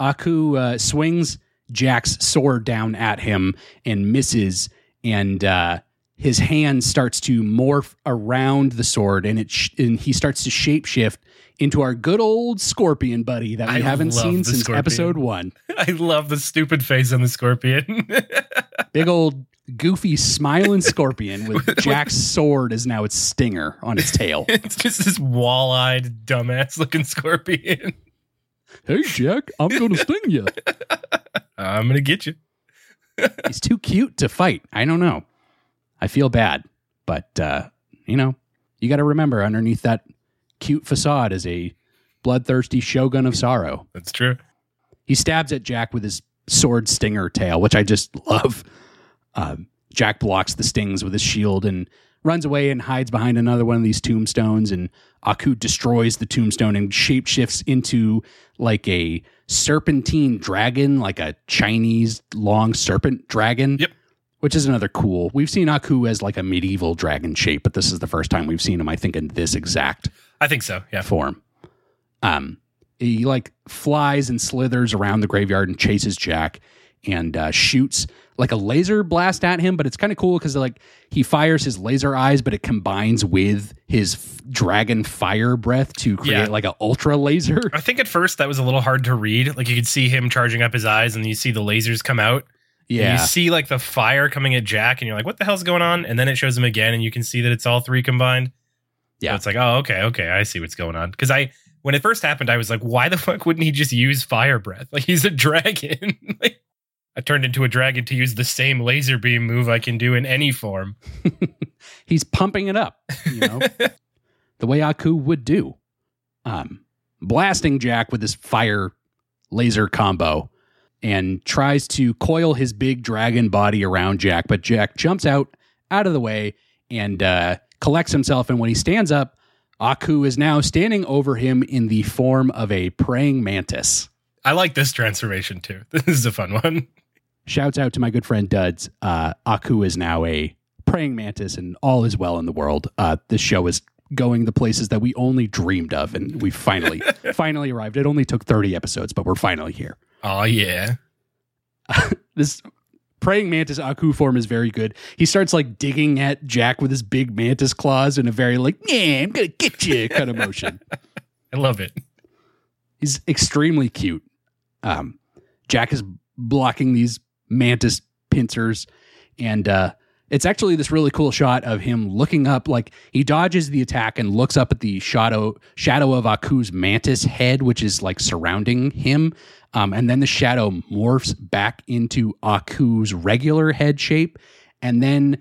Aku uh, swings Jack's sword down at him and misses, and uh, his hand starts to morph around the sword, and it sh- and he starts to shapeshift into our good old scorpion buddy that we I haven't seen since scorpion. episode one. (laughs) I love the stupid face on the scorpion. (laughs) Big old goofy smiling scorpion (laughs) with Jack's sword is now its stinger on its tail. (laughs) it's just this wall-eyed, dumbass looking scorpion. hey Jack, I'm gonna (laughs) sting you. I'm gonna get you. He's too cute to fight. I don't know. I feel bad, but uh, you know, you got to remember underneath that cute facade is a bloodthirsty shogun of sorrow. That's true. He stabs at Jack with his sword stinger tail, which I just love. Um, Jack blocks the stings with his shield and runs away and hides behind another one of these tombstones. And Aku destroys the tombstone and shapeshifts into like a serpentine dragon, like a Chinese long serpent dragon. Yep. Which is another cool. We've seen Aku as like a medieval dragon shape, but this is the first time we've seen him, I think, in this exact I think so. Yeah. form. Um, he like flies and slithers around the graveyard and chases Jack and uh, shoots like a laser blast at him. But it's kind of cool because like he fires his laser eyes, but it combines with his f- dragon fire breath to create Yeah. like an ultra laser. I think at first that was a little hard to read. Like you could see him charging up his eyes, and you see the lasers come out. And Yeah, you see like the fire coming at Jack, and you're like, "What the hell's going on?" And then it shows him again, and you can see that it's all three combined. So Yeah. it's like, oh, okay, okay, I see what's going on. Because I, when it first happened, I was like, why the fuck wouldn't he just use fire breath? Like he's a dragon. (laughs) like, I turned into a dragon to use the same laser beam move I can do in any form. (laughs) he's pumping it up, you know, (laughs) the way Aku would do. Um, blasting Jack with his fire laser combo and tries to coil his big dragon body around Jack, but Jack jumps out out of the way and uh, collects himself. And when he stands up, Aku is now standing over him in the form of a praying mantis. I like this transformation too. (laughs) This is a fun one. Shouts out to my good friend Duds. Uh, Aku is now a praying mantis, and all is well in the world. Uh, this show is going the places that we only dreamed of, and we finally, (laughs) finally arrived. It only took thirty episodes, but we're finally here. Oh yeah. (laughs) This praying mantis Aku form is very good. He starts like digging at Jack with his big mantis claws in a very like, yeah, I'm gonna get you (laughs) kind of motion. I love it. He's extremely cute. Um, Jack is blocking these mantis pincers. And uh, it's actually this really cool shot of him looking up, like he dodges the attack and looks up at the shadow shadow of Aku's mantis head, which is like surrounding him. Um, and then the shadow morphs back into Aku's regular head shape. And then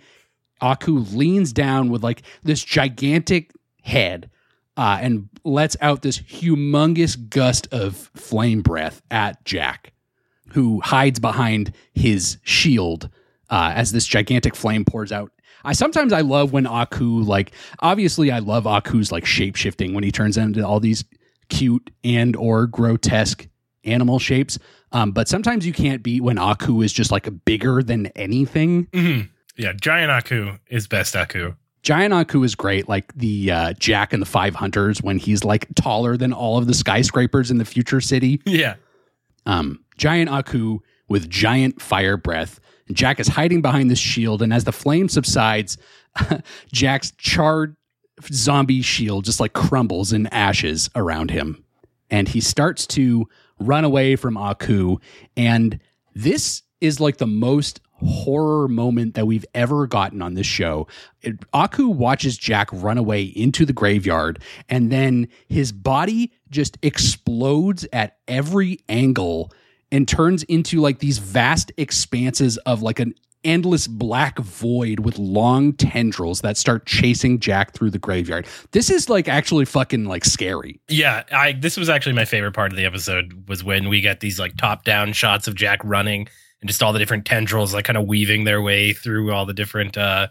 Aku leans down with like this gigantic head uh, and lets out this humongous gust of flame breath at Jack, who hides behind his shield uh, as this gigantic flame pours out. I sometimes I love when Aku like obviously I love Aku's like shape shifting when he turns into all these cute and or grotesque animal shapes. Um, but sometimes you can't beat when Aku is just like bigger than anything. Mhm. Yeah, Giant Aku is best Aku. Giant Aku is great, like the uh, Jack and the Five Hunters when he's like taller than all of the skyscrapers in the future city. (laughs) Yeah. Um, giant Aku with giant fire breath. And Jack is hiding behind this shield, and as the flame subsides, (laughs) Jack's charred zombie shield just like crumbles in ashes around him. And he starts to run away from Aku. And this is like the most horror moment that we've ever gotten on this show. It- Aku watches Jack run away into the graveyard, and then his body just explodes at every angle and turns into like these vast expanses of like an endless black void with long tendrils that start chasing Jack through the graveyard. This is like actually fucking like scary. Yeah, I this was actually my favorite part of the episode was when we get these like top down shots of Jack running and just all the different tendrils like kind of weaving their way through all the different uh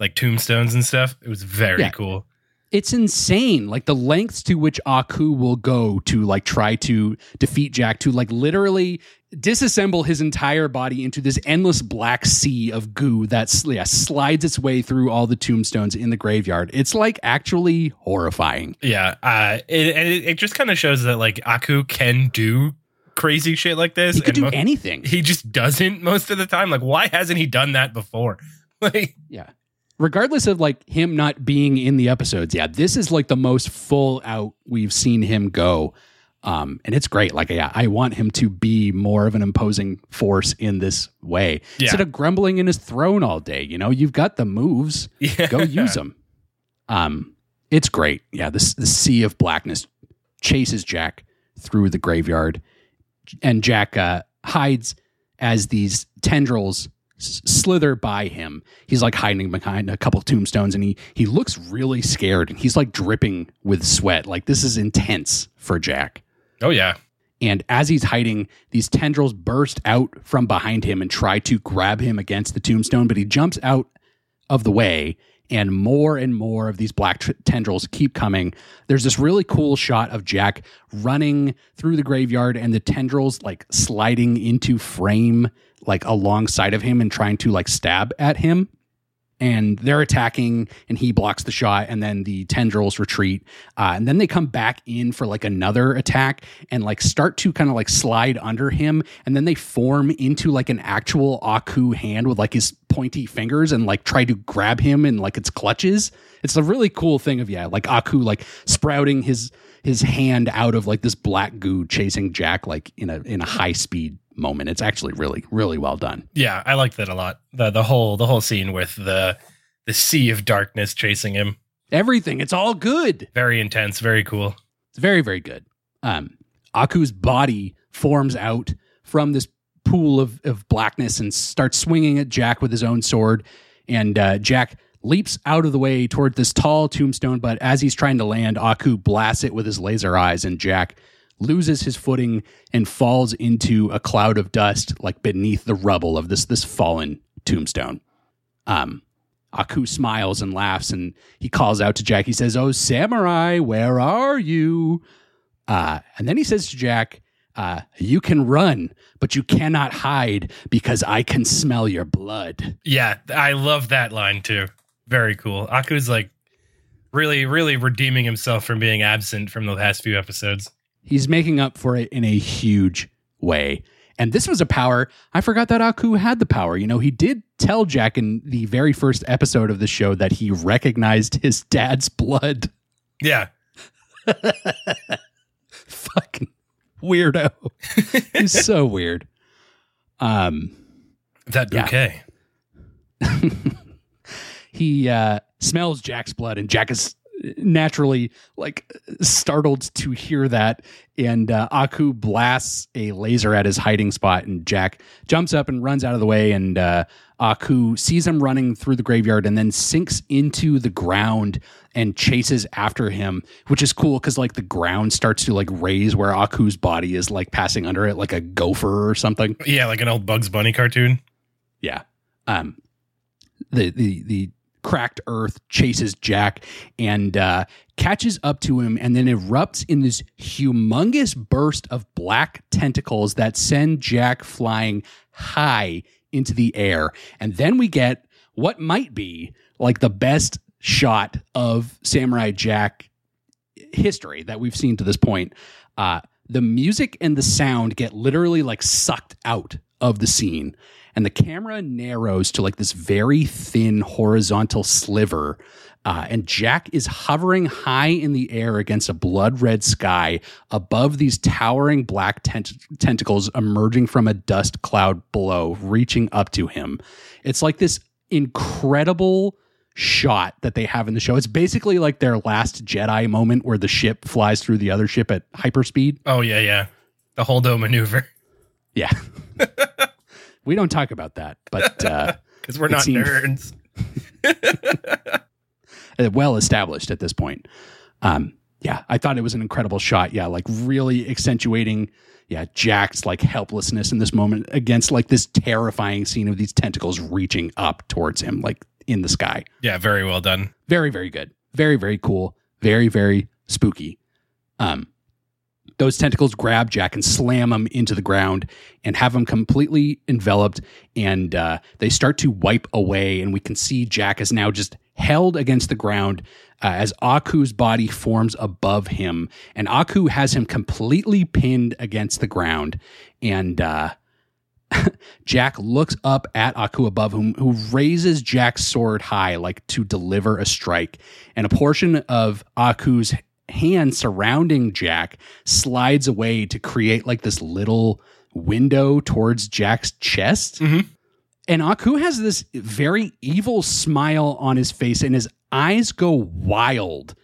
like tombstones and stuff. It was very Yeah. cool. It's insane, like the lengths to which Aku will go to like try to defeat Jack, to like literally disassemble his entire body into this endless black sea of goo that yeah, slides its way through all the tombstones in the graveyard. It's like actually horrifying. Yeah, uh it, and it, it just kind of shows that like Aku can do crazy shit like this He could do anything. he just doesn't most of the time. Like why hasn't he done that before? (laughs) Like Yeah. Regardless of like him not being in the episodes, yeah, this is like the most full out we've seen him go. Um, and it's great. Like, yeah, I want him to be more of an imposing force in this way Yeah. instead of grumbling in his throne all day. You know, you've got the moves, yeah. go use them. Um, it's great. Yeah, this the sea of blackness chases Jack through the graveyard, and Jack uh, hides as these tendrils slither by him. He's like hiding behind a couple tombstones, and he he looks really scared, and he's like dripping with sweat. Like this is intense for Jack. Oh yeah. And as he's hiding, these tendrils burst out from behind him and try to grab him against the tombstone, but he jumps out of the way. And more and more of these black t- tendrils keep coming. There's this really cool shot of Jack running through the graveyard and the tendrils like sliding into frame, like alongside of him and trying to like stab at him. And they're attacking and he blocks the shot and then the tendrils retreat. Uh, and then they come back in for like another attack and like start to kind of like slide under him. And then they form into like an actual aku hand with like his pointy fingers and like try to grab him in like its clutches. It's a really cool thing of yeah like aku like sprouting his his hand out of like this black goo chasing jack like in a in a high speed moment it's actually really really well done Yeah, I liked that a lot. The the whole the whole scene with the the sea of darkness chasing him. everything it's all good Very intense, very cool. It's very, very good. Um, Aku's body forms out from this pool of, of blackness and starts swinging at Jack with his own sword. And uh, Jack leaps out of the way toward this tall tombstone, but as he's trying to land, Aku blasts it with his laser eyes, and Jack loses his footing and falls into a cloud of dust, like beneath the rubble of this this fallen tombstone. Um, Aku smiles and laughs, and he calls out to Jack. He says, "Oh, samurai, where are you?" Uh, and then he says to Jack, uh, "You can run, but you cannot hide because I can smell your blood." Yeah, I love that line too. Very cool. Aku's like really, really redeeming himself from being absent from the past few episodes. He's making up for it in a huge way. And this was a power. I forgot that Aku had the power. You know, he did tell Jack in the very first episode of the show that he recognized his dad's blood. Yeah. (laughs) Fucking weirdo. (laughs) He's so weird. Um, That Yeah. bouquet. (laughs) he uh, smells Jack's blood, and Jack is naturally like startled to hear that. And uh, Aku blasts a laser at his hiding spot, and Jack jumps up and runs out of the way. And uh, Aku sees him running through the graveyard, and then sinks into the ground and chases after him, which is cool because like the ground starts to like raise where Aku's body is like passing under it, like a gopher or something. Yeah, like an old Bugs Bunny cartoon. Yeah. Um the the the cracked earth chases Jack and uh catches up to him and then erupts in this humongous burst of black tentacles that send Jack flying high into the air. And then we get what might be like the best shot of Samurai Jack history that we've seen to this point. Uh, the music and the sound get literally like sucked out of the scene, and the camera narrows to like this very thin horizontal sliver. Uh, and Jack is hovering high in the air against a blood red sky above these towering black tent- tentacles emerging from a dust cloud below, reaching up to him. It's like this incredible shot that they have in the show. It's basically like their last Jedi moment where the ship flies through the other ship at hyperspeed. Oh yeah, yeah. The Holdo maneuver. Yeah. (laughs) we don't talk about that, but uh, (laughs) Because we're not seems- nerds. (laughs) uh, well established at this point. Um, yeah, I thought it was an incredible shot. Yeah, like really accentuating, yeah, Jack's like helplessness in this moment against like this terrifying scene of these tentacles reaching up towards him, like in the sky. Yeah, very well done. very very good very very cool very very spooky um those tentacles grab jack and slam him into the ground and have him completely enveloped. And uh, they start to wipe away. And we can see jack is now just held against the ground uh, as aku's body forms above him. And aku has him completely pinned against the ground. And uh, (laughs) Jack looks up at Aku above him, who raises Jack's sword high, like to deliver a strike. And a portion of Aku's hand surrounding Jack slides away to create like this little window towards Jack's chest. Mhm. And Aku has this very evil smile on his face, and his eyes go wild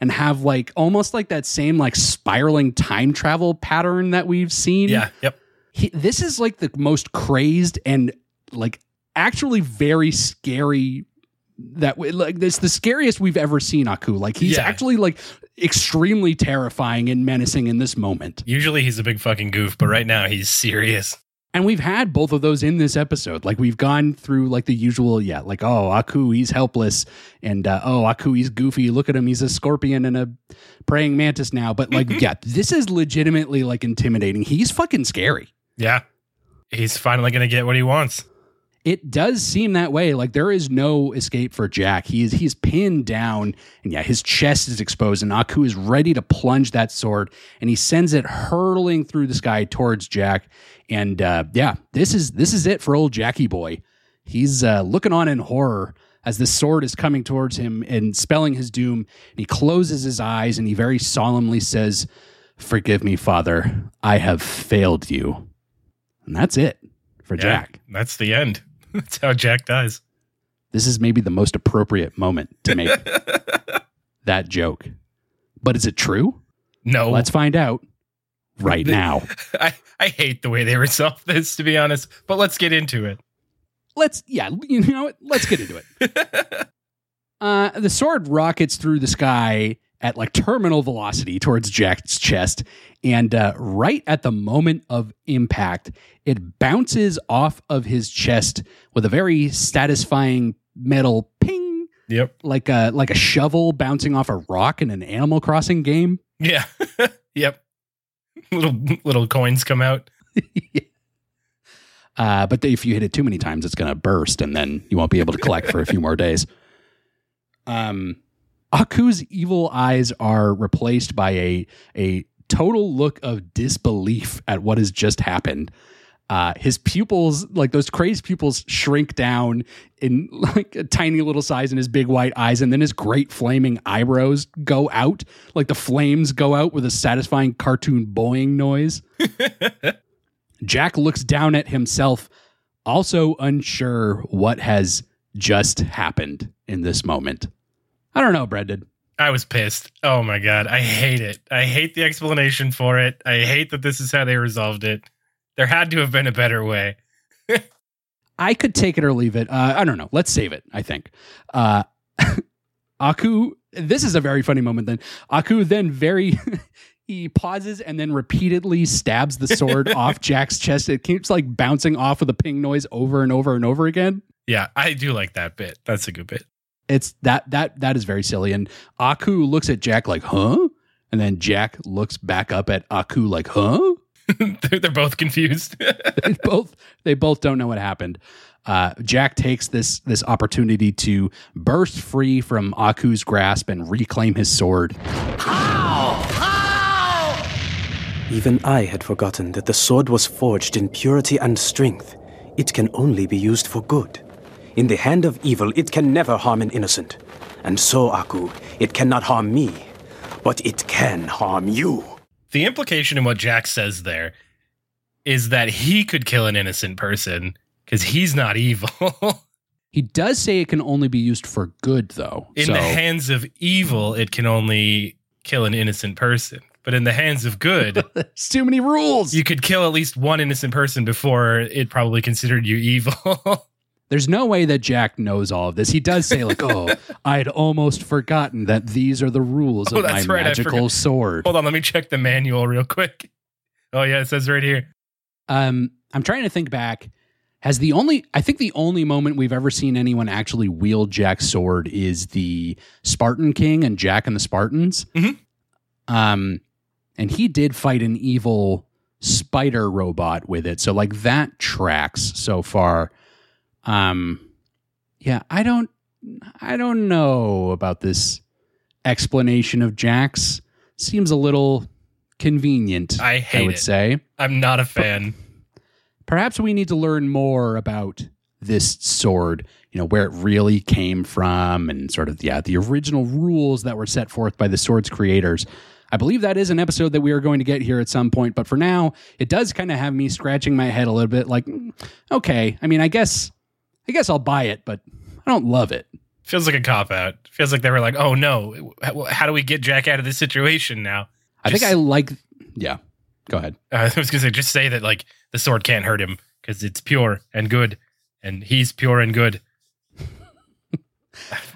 and have like almost like that same like spiraling time travel pattern that we've seen Yeah, yep. he, this is like the most crazed and like actually very scary that way like this the scariest we've ever seen Aku like he's Yeah. actually like extremely terrifying and menacing in this moment Usually he's a big fucking goof, but right now he's serious. and we've had both of those in this episode like we've gone through like the usual yeah like oh Aku he's helpless and uh, oh Aku he's goofy look at him he's a scorpion and a praying mantis now but like (laughs) yeah this is legitimately like intimidating he's fucking scary Yeah. He's finally gonna get what he wants. It does seem that way. Like there is no escape for Jack. He is he's pinned down, and yeah, his chest is exposed, and Aku is ready to plunge that sword, and he sends it hurtling through the sky towards Jack. And uh, yeah, this is this is it for old Jackie boy. He's uh, looking on in horror as the sword is coming towards him and spelling his doom. And he closes his eyes and he very solemnly says, "Forgive me, Father. I have failed you." And that's it for Yeah, Jack. That's the end. That's how Jack dies. this is maybe the most appropriate moment to make (laughs) that joke. But is it true? No. Let's find out right now. (laughs) I, I hate the way they resolve this, to be honest, but let's get into it. Let's, yeah, you know what? Let's get into it. (laughs) Uh, the sword rockets through the sky at like terminal velocity towards Jack's chest. And uh, right at the moment of impact, it bounces off of his chest with a very satisfying metal ping, Yep. like a like a shovel bouncing off a rock in an Animal Crossing game. Yeah. (laughs) yep. Little little coins come out. (laughs) Uh, but if you hit it too many times, it's going to burst, and then you won't be able to collect for a few more days. Um, Aku's evil eyes are replaced by a a total look of disbelief at what has just happened. Uh, his pupils, like those crazed pupils, shrink down in (laughs) like a tiny little size in his big white eyes, and then his great flaming eyebrows go out, like the flames go out with a satisfying cartoon boing noise. (laughs) Jack looks down at himself also unsure what has just happened in this moment. I don't know, Brendan. I was pissed. Oh my god, I hate it. I hate the explanation for it. I hate that this is how they resolved it. There had to have been a better way. I could take it or leave it. Uh, I don't know. Let's save it. I think. Uh, (laughs) Aku. This is a very funny moment. Then Aku then very. (laughs) he pauses and then repeatedly stabs the sword (laughs) off Jack's chest. It keeps like bouncing off with a ping noise over and over and over again. Yeah, I do like that bit. That's a good bit. It's that that that is very silly. And Aku looks at Jack like, huh? And then Jack looks back up at Aku like, huh? (laughs) they're, they're both confused. (laughs) they both they both don't know what happened. Uh, Jack takes this this opportunity to burst free from Aku's grasp and reclaim his sword. How? How? Even I had forgotten that the sword was forged in purity and strength. It can only be used for good. In the hand of evil, it can never harm an innocent. And so, Aku, it cannot harm me, but it can harm you. the implication in what Jack says there is that he could kill an innocent person because he's not evil. (laughs) He does say it can only be used for good, though. in so, the hands of evil, it can only kill an innocent person. But in the hands of good, (laughs) there's too many rules. you could kill at least one innocent person before it probably considered you evil. (laughs) There's no way that Jack knows all of this. He does say like, "Oh, (laughs) I had almost forgotten that these are the rules Oh, of my that's right, I magical forgot. sword." Hold on, let me check the manual real quick. Oh yeah, it says right here. Um, I'm trying to think back. Has the only I think the only moment we've ever seen anyone actually wield Jack's sword is the Spartan King and Jack and the Spartans. Mhm. Um, and he did fight an evil spider robot with it. So like that tracks so far. Um, yeah, I don't I don't know about this explanation of Jack's. Seems a little convenient. I hate I would it. say. I'm not a fan. Perhaps we need to learn more about this sword, you know, where it really came from and sort of, yeah, the original rules that were set forth by the sword's creators. I believe that is an episode that we are going to get here at some point, but for now, it does kind of have me scratching my head a little bit like, mm, okay, I mean, I guess, I guess I'll buy it, but I don't love it. Feels like a cop out. Feels like they were like, oh no, how, do we get Jack out of this situation now? I think I like, yeah, go ahead. Uh, (laughs) I was gonna say, just say that like the sword can't hurt him because it's pure and good, and he's pure and good. (laughs)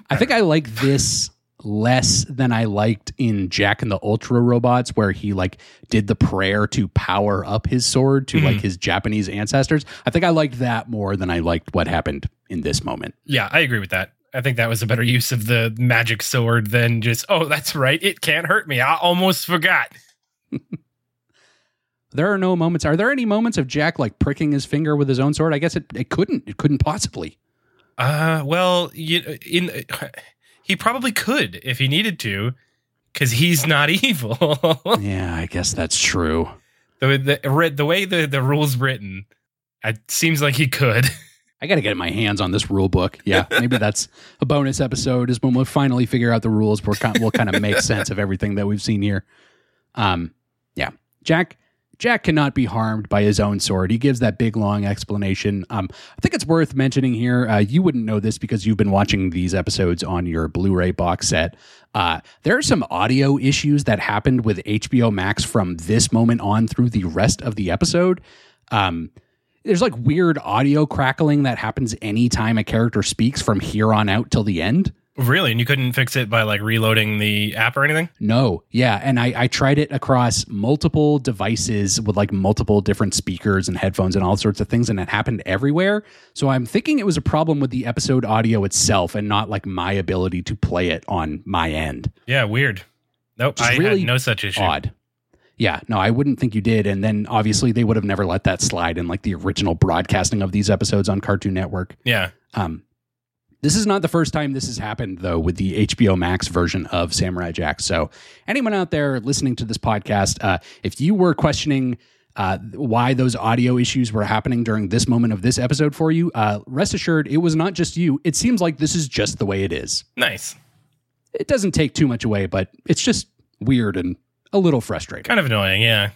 I think I like this less than I liked in Jack and the Ultra Robots, where he like did the prayer to power up his sword to like his Japanese ancestors. I think I liked that more than I liked what happened in this moment. Yeah, I agree with that. I think that was a better use of the magic sword than just, oh, that's right, it can't hurt me. I almost forgot. (laughs) There are no moments. Are there any moments of Jack like pricking his finger with his own sword? I guess it, it couldn't. It couldn't possibly. Uh, well, you, in he probably could if he needed to, because he's not (laughs) evil. yeah, I guess that's true. the, the the way the the rules written, it seems like he could. (laughs) I got to get my hands on this rule book. Yeah, maybe that's a bonus episode. Is when we'll finally figure out the rules. We're kind, we'll kind of make (laughs) sense of everything that we've seen here. Um, yeah, Jack. Jack cannot be harmed by his own sword. He gives that big long explanation. Um, I think it's worth mentioning here. Uh, you wouldn't know this because you've been watching these episodes on your Blu-ray box set. Uh, there are some audio issues that happened with HBO Max from this moment on through the rest of the episode. Um, there's like weird audio crackling that happens anytime a character speaks from here on out till the end. Really, and you couldn't fix it by like reloading the app or anything. No, yeah, and I, I tried it across multiple devices with like multiple different speakers and headphones and all sorts of things, and it happened everywhere. So I'm thinking it was a problem with the episode audio itself and not like my ability to play it on my end. Yeah, weird. Nope, Just I really had no such issue. Odd. Yeah, no, I wouldn't think you did. And then obviously they would have never let that slide in like the original broadcasting of these episodes on Cartoon Network. Yeah, Um, this is not the first time this has happened, though, with the HBO Max version of Samurai Jack. So, anyone out there listening to this podcast, uh, if you were questioning uh, why those audio issues were happening during this moment of this episode for you, uh, rest assured it was not just you. It seems like this is just the way it is. nice. It doesn't take too much away, but it's just weird and a little frustrating. Kind of annoying. Yeah,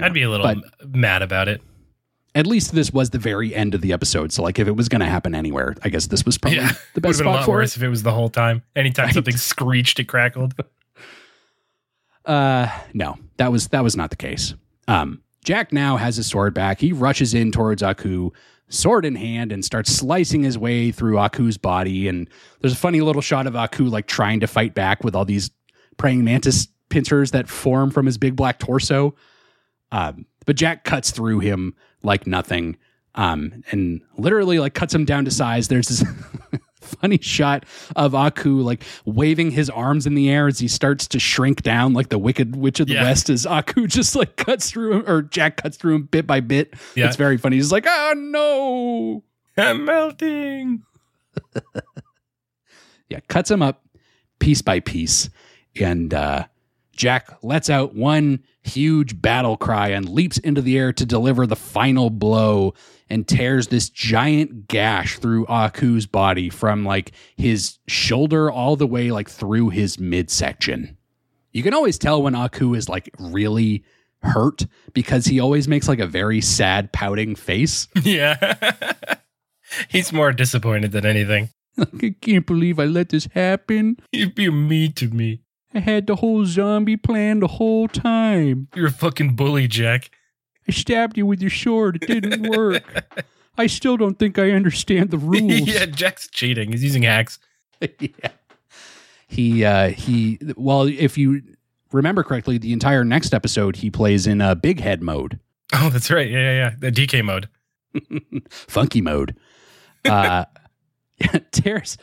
I'd be a little But- mad about it. At least this was the very end of the episode. So like if it was going to happen anywhere, I guess this was probably Yeah, (laughs) the Would best have been a lot for worse it. if it was the whole time. Anytime Right. something screeched, it crackled. (laughs) Uh, no, that was that was not the case. Um, Jack now has his sword back. He rushes in towards Aku, sword in hand, and starts slicing his way through Aku's body. And there's a funny little shot of Aku like trying to fight back with all these praying mantis pincers that form from his big black torso. Um, but Jack cuts through him like nothing. Um, and literally like cuts him down to size. There's this (laughs) funny shot of Aku like waving his arms in the air as he starts to shrink down like the wicked witch of the Yeah. west as Aku (laughs) just like cuts through him or Jack cuts through him bit by bit. Yeah. It's very funny. He's like, oh no. I'm melting. (laughs) Yeah, cuts him up piece by piece. And uh, Jack lets out one huge battle cry and leaps into the air to deliver the final blow and tears this giant gash through Aku's body from like his shoulder all the way like through his midsection. You can always tell when Aku is like really hurt because he always makes like a very sad pouting face. (laughs) Yeah. (laughs) He's more disappointed than anything. (laughs) I can't believe I let this happen. You're being mean to me. I had the whole zombie plan the whole time. You're a fucking bully, Jack. I stabbed you with your sword. It didn't (laughs) work. I still don't think I understand the (laughs) rules. yeah, Jack's cheating. He's using hacks. (laughs) yeah. He uh he well if you remember correctly, the entire next episode he plays in uh, big head mode. Oh, that's right. Yeah, yeah, yeah. The DK mode. funky mode. Uh tears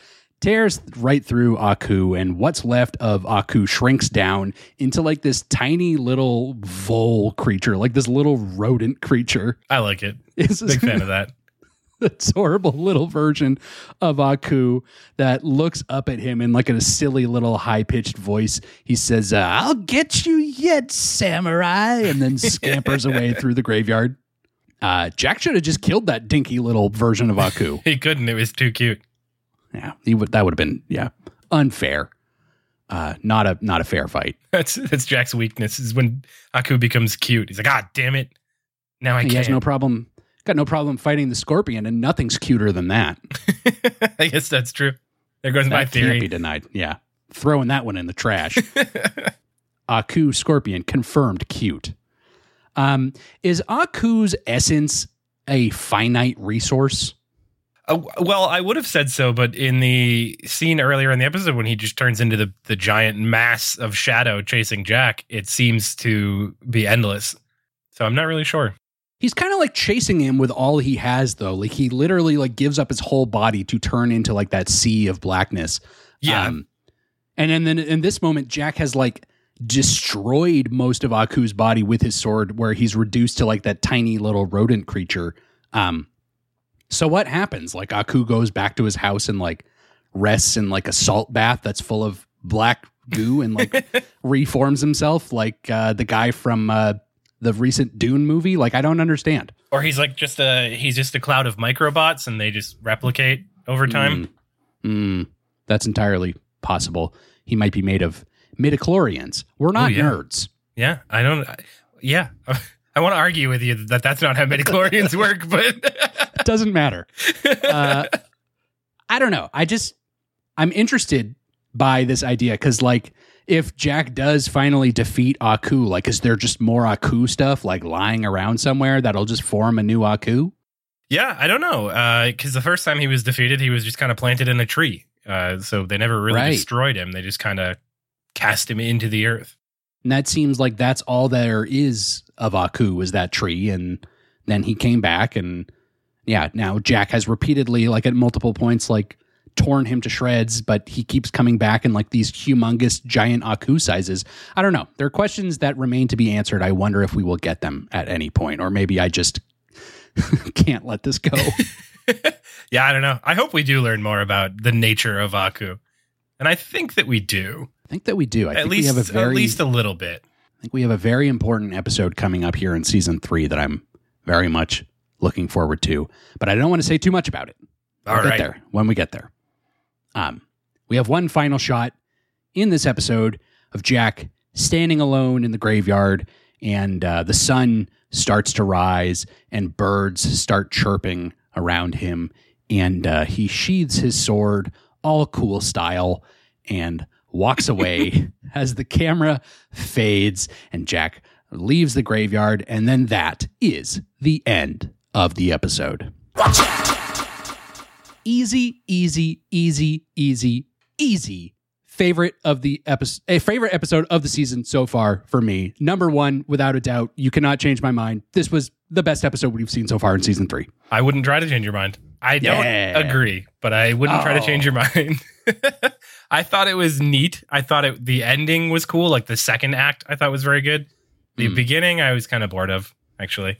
tears right through Aku and what's left of Aku shrinks down into like this tiny little vole creature, like this little rodent creature. I like it. (laughs) It's Big fan of that. (laughs) this horrible little version of Aku that looks up at him in like a silly little high pitched voice. He says, uh, I'll get you yet, samurai, and then (laughs) scampers away through the graveyard. Uh, Jack should have just killed that dinky little version of Aku. He couldn't. It was too cute. Yeah, he would, that would have been, yeah, unfair. Uh, not a not a fair fight. (laughs) That's that's Jack's weakness is when Aku becomes cute. He's like, ah, damn it. Now I he can't. has no problem, got no problem fighting the scorpion, and nothing's cuter than that. (laughs) I guess that's true. There goes my that can't be denied. Yeah, throwing that one in the trash. (laughs) Aku Scorpion confirmed cute. Um, is Aku's essence a finite resource? Uh, well, I would have said so, but in the scene earlier in the episode when he just turns into the, the giant mass of shadow chasing Jack, it seems to be endless. So I'm not really sure. He's kind of like chasing him with all he has, though. Like he literally like gives up his whole body to turn into like that sea of blackness. Yeah. Um, and then, then in this moment, Jack has like destroyed most of Aku's body with his sword, where he's reduced to like that tiny little rodent creature. Um, so what happens? Like Aku goes back to his house and like rests in like a salt bath that's full of black goo and like (laughs) reforms himself like uh, the guy from uh, the recent Dune movie. Like I don't understand. or he's like just a he's just a cloud of microbots and they just replicate over time. Mm, mm, that's entirely possible. He might be made of midichlorians. We're not Oh, yeah. nerds. Yeah, I don't. I- Yeah, (laughs) I want to argue with you that that's not how midichlorians (laughs) work, but It (laughs) doesn't matter. Uh, (laughs) I don't know. I just I'm interested by this idea because like if Jack does finally defeat Aku, like is there just more Aku stuff like lying around somewhere that'll just form a new Aku? yeah, I don't know. Because the first time he was defeated, he was just kind of planted in a tree. Uh, so they never really Right. destroyed him. They just kind of cast him into the earth. And that seems like that's all there is of Aku is that tree. And then he came back and yeah, now Jack has repeatedly, like at multiple points, like torn him to shreds, but he keeps coming back in like these humongous giant Aku sizes. I don't know. There are questions that remain to be answered. I wonder if we will get them at any point, or maybe I just (laughs) can't let this go. (laughs) Yeah, I don't know. I hope we do learn more about the nature of Aku, and I think that we do. I think that we do. I at think least, we have a very, at least a little bit. I think we have a very important episode coming up here in season three that I'm very much looking forward to. But I don't want to say too much about it. All We'll right. get there when we get there. Um, we have one final shot in this episode of Jack standing alone in the graveyard, and uh, the sun starts to rise and birds start chirping around him. And uh, he sheathes his sword, all cool style, and walks away (laughs) as the camera fades and Jack leaves the graveyard. And then that is the end of the episode. Easy, easy, easy, easy, easy favorite of the episode a favorite episode of the season so far for me number one without a doubt you cannot change my mind this was the best episode we've seen so far in season three I wouldn't try to change your mind. I don't Yeah. agree, but I wouldn't try to Oh. change your mind. (laughs) I thought it was neat. I thought it the ending was cool. Like the second act, I thought was very good. The Mm. beginning, I was kind of bored of. Actually,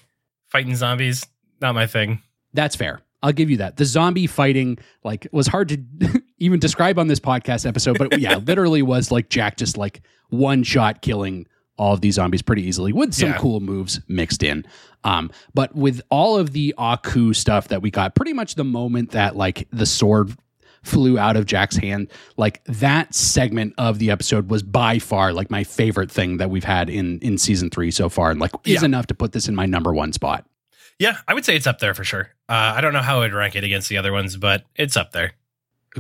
fighting zombies, not my thing. that's fair i'll give you that the zombie fighting like was hard to (laughs) even describe on this podcast episode but yeah (laughs) literally was like jack just like one shot killing all of these zombies pretty easily with some Yeah. cool moves mixed in um but with all of the aku stuff that we got pretty much the moment that like the sword flew out of Jack's hand. Like that segment of the episode was by far like my favorite thing that we've had in in season three so far, and like is Yeah. enough to put this in my number one spot. Yeah, I would say it's up there for sure. Uh, I don't know how I'd rank it against the other ones, but it's up there.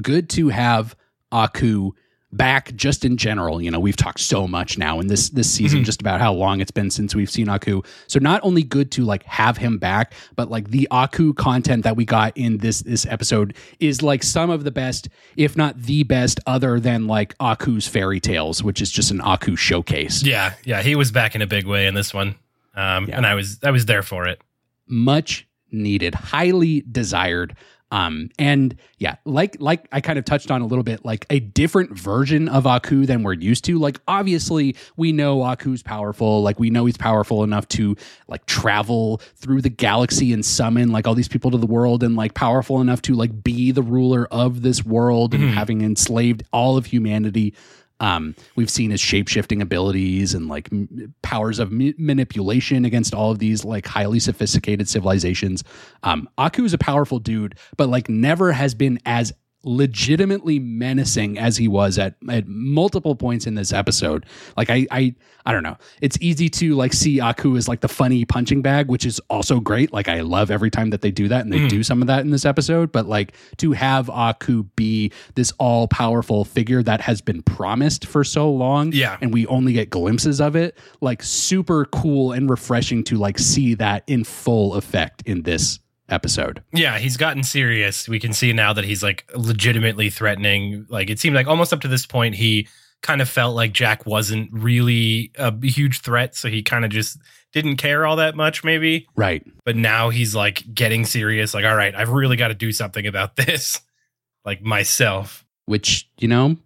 Good to have Aku back just in general. You know, we've talked so much now in this this season Mhm. just about how long it's been since we've seen Aku. So not only good to like have him back, but like the Aku content that we got in this this episode is like some of the best, if not the best, other than like Aku's fairy tales, which is just an Aku showcase. Yeah, yeah, he was back in a big way in this one, um, Yeah. and I was I was there for it. much needed, highly desired. Um, and yeah, like like I kind of touched on a little bit, like a different version of Aku than we're used to. Like obviously we know Aku's powerful, like we know he's powerful enough to like travel through the galaxy and summon like all these people to the world and like powerful enough to like be the ruler of this world and Mhm. having enslaved all of humanity. Um, we've seen his shape shifting abilities and like m- powers of ma- manipulation against all of these like highly sophisticated civilizations. Um, Aku is a powerful dude, but like never has been as legitimately menacing as he was at, at multiple points in this episode. Like I, I, I don't know. It's easy to like see Aku as like the funny punching bag, which is also great. Like I love every time that they do that, and they Mhm. do some of that in this episode. But like to have Aku be this all powerful figure that has been promised for so long, Yeah. and we only get glimpses of it, like super cool and refreshing to like see that in full effect in this episode. Yeah, he's gotten serious. We can see now that he's like legitimately threatening. Like it seemed like almost up to this point, he kind of felt like Jack wasn't really a huge threat, so he kind of just didn't care all that much, maybe. Right. But now he's like getting serious. Like, all right, I've really got to do something about this, (laughs) like myself. which you know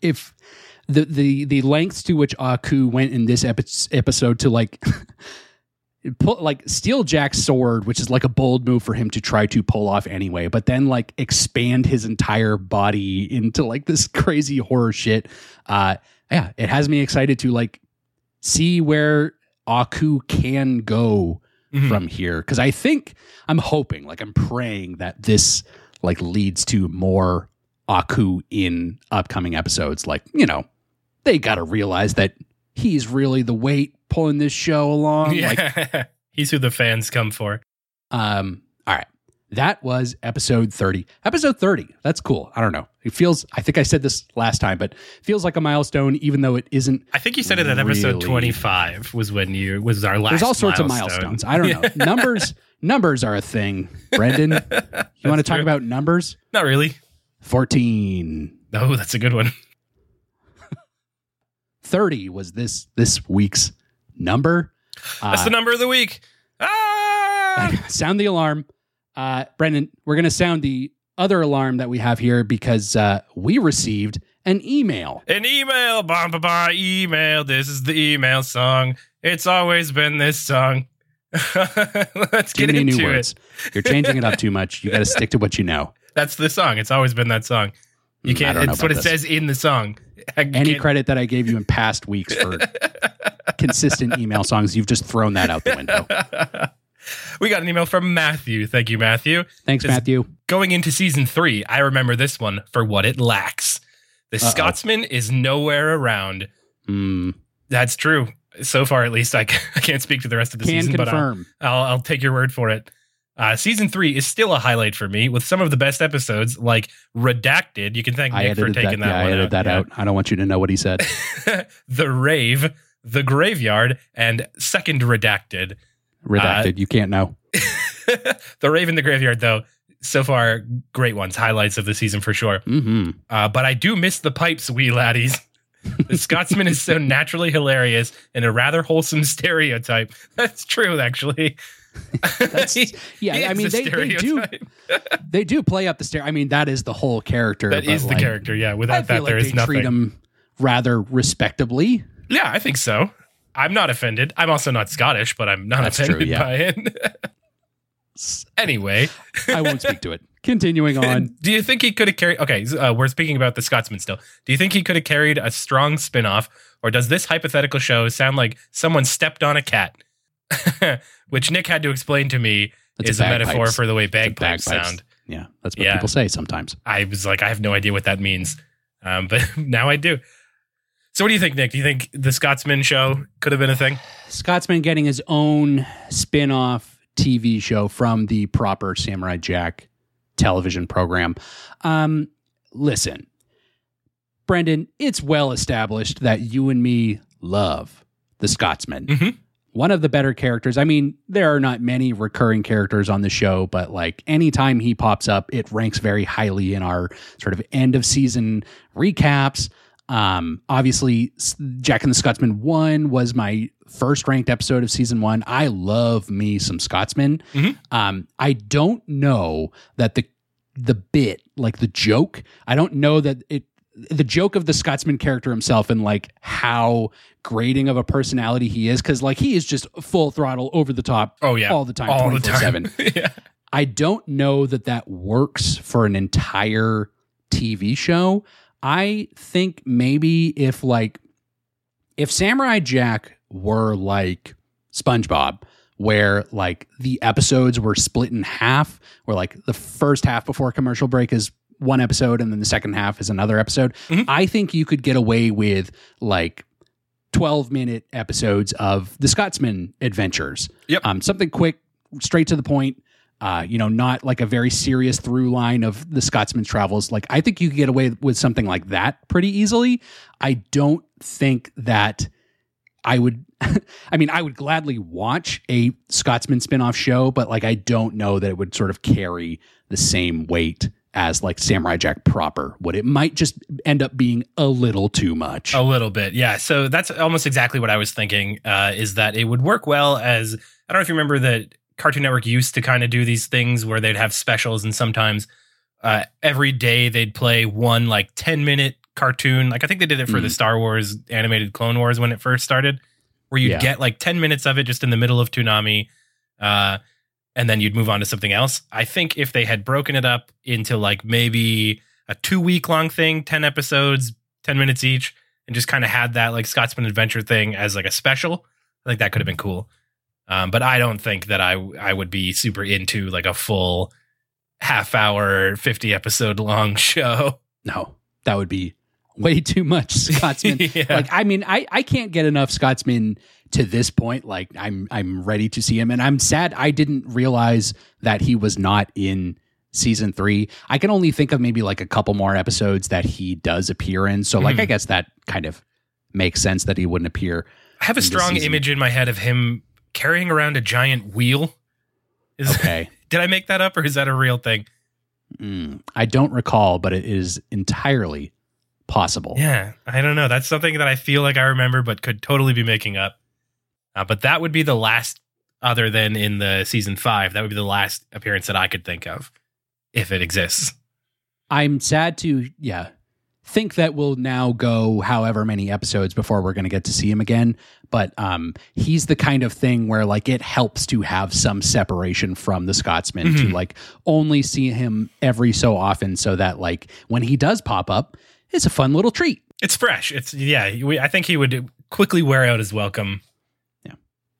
if the the the lengths to which Aku went in this epi- episode to like (laughs) pull like steal Jack's sword, which is like a bold move for him to try to pull off anyway, but then like expand his entire body into like this (laughs) crazy horror shit. Uh yeah, it has me excited to like see where Aku can go Mhm. from here because I think I'm hoping, like I'm praying that this like leads to more Aku in upcoming episodes. Like you know, they got to realize that he's really the weight pulling this show along. Like, yeah. (laughs) he's who the fans come for. um, all right, that was episode thirty. Episode thirty. That's cool. I don't know. It feels. I think I said this last time, but feels like a milestone, even though it isn't. I think you said it at episode 25 was when you was our last There's all sorts milestone. of milestones. I don't know. (laughs) numbers. Numbers are a thing. Brendan, you (laughs) want to talk true. about numbers? Not really. 14. Oh, that's a good one. 30 was this this week's number. That's Uh, the number of the week. Ah! (laughs) sound the alarm. Uh, Brendan, we're going to sound the other alarm that we have here because uh, we received an email. An email, bah, bah, email. This is the email song. It's always been this song. (laughs) Let's Too get many into new it. words. You're changing it up too much. You got to (laughs) stick to what you know. That's the song. It's always been that song. You can't. It's what it this. says in the song. (laughs) Any credit that I gave you in past weeks for (laughs) consistent email songs, you've just thrown that out the window. (laughs) we got an email from Matthew. Thank you, Matthew. Thanks, Matthew. Going into season three, I remember this one for what it lacks. The Uh-oh. Scotsman is nowhere around. Mm, That's true. So far, at least, I, c- I can't speak to the rest of the Can season, confirm. but I'll, I'll, I'll take your word for it. Uh, season three is still a highlight for me with some of the best episodes, like Redacted. You can thank I Nick for edited that. taking that, yeah, I one edited out. that Yeah. out. I don't want you to know what he said. (laughs) the Rave, The Graveyard, and Second Redacted. Redacted. you can't know. (laughs) the Rave and the Graveyard, though, so far, great ones. Highlights of the season for sure. hmm Uh, but I do miss the pipes, wee laddies. (laughs) The Scotsman is so naturally hilarious and a rather wholesome stereotype. That's true, actually. (laughs) That's- (laughs) yeah, I mean, they- they do- (laughs) They do play up the stair. I mean, that is the whole character. That is is the character. Yeah, without that, like there is they nothing. treat him rather respectably. Yeah, I think so. I'm not offended. I'm also not Scottish, but I'm not That's true, offended yeah. by it. anyway, I won't speak to it. Continuing on. do you think he could have carried? Okay, uh, we're speaking about the Scotsman still. Do you think he could have carried a strong spin-off, or does this hypothetical show sound like someone stepped on a cat? (laughs) Which Nick had to explain to me That's is a, metaphor bagpipes. for the way bagpipes, bagpipes. sound. Yeah, that's what Yeah. people say sometimes. I was like, I have no idea what that means, um, but (laughs) now I do. So, what do you think, Nick? Do you think the Scotsman show could have been a thing? Scotsman getting his own spin off TV show from the proper Samurai Jack television program. Um, listen, Brendan, it's well established that you and me love the Scotsman. Mhm. One of the better characters. I mean, there are not many recurring characters on the show, but like anytime he pops up, it ranks very highly in our sort of end of season recaps. Um, obviously, Jack and the Scotsman one was my first ranked episode of season one. I love me some Scotsman. Mhm. Um, I don't know that the the bit, like the joke, I don't know that it the joke of the Scotsman character himself and like how grating of a personality he is, because like he is just full throttle over the top Oh yeah, all the time, all the 24/7. time. (laughs) yeah. I don't know that that works for an entire TV show. I think maybe if like if Samurai Jack were like SpongeBob where like the episodes were split in half where like the first half before commercial break is one episode and then the second half is another episode. Mhm. I think you could get away with like 12 minute episodes of the Scotsman adventures. Yep. Um, something quick, straight to the point. Uh, you know, not like a very serious through line of the Scotsman's travels. Like, I think you could get away with something like that pretty easily. I don't think that I would. (laughs) I mean, I would gladly watch a Scotsman spin-off show, but like, I don't know that it would sort of carry the same weight as like Samurai Jack proper would. It might just end up being a little too much. A little bit, yeah. So that's almost exactly what I was thinking. Uh, is that it would work well as I don't know if you remember that Cartoon Network used to kind of do these things where they'd have specials, and sometimes uh, every day they'd play one like ten minute cartoon. Like I think they did it for the Mhm. Star Wars animated Clone Wars when it first started, where you'd Yeah. get like ten minutes of it just in the middle of Toonami. Uh, and then you'd move on to something else. I think if they had broken it up into like maybe a two week long thing, 10 episodes, 10 minutes each, and just kind of had that like Scotsman Adventure thing as like a special, I think that could have been cool. Um, but I don't think that I I would be super into like a full half hour, 50 episode long (laughs) show. No, that would be way too much Scotsman. (laughs) Yeah. Like, I mean, I, I can't get enough Scotsman to this point. Like, I'm I'm ready to see him, and I'm sad I didn't realize that he was not in season three. I can only think of maybe like a couple more episodes that he does appear in. So, like, Mhm. I guess that kind of makes sense that he wouldn't appear. I have a strong image in my head of him carrying around a giant wheel. Is, (laughs) Okay, Did I make that up or is that a real thing? Mm, I don't recall, but it is entirely possible. Yeah, I don't know. That's something that I feel like I remember, but could totally be making up. Uh, but that would be the last, other than in the season five, that would be the last appearance that I could think of, if it exists. I'm sad to yeah think that we'll now go however many episodes before we're going to get to see him again but um he's the kind of thing where like it helps to have some separation from the scotsman to Mhm. like only see him every so often so that like when he does pop up it's a fun little treat It's fresh. It's yeah. We, I think he would quickly wear out his welcome.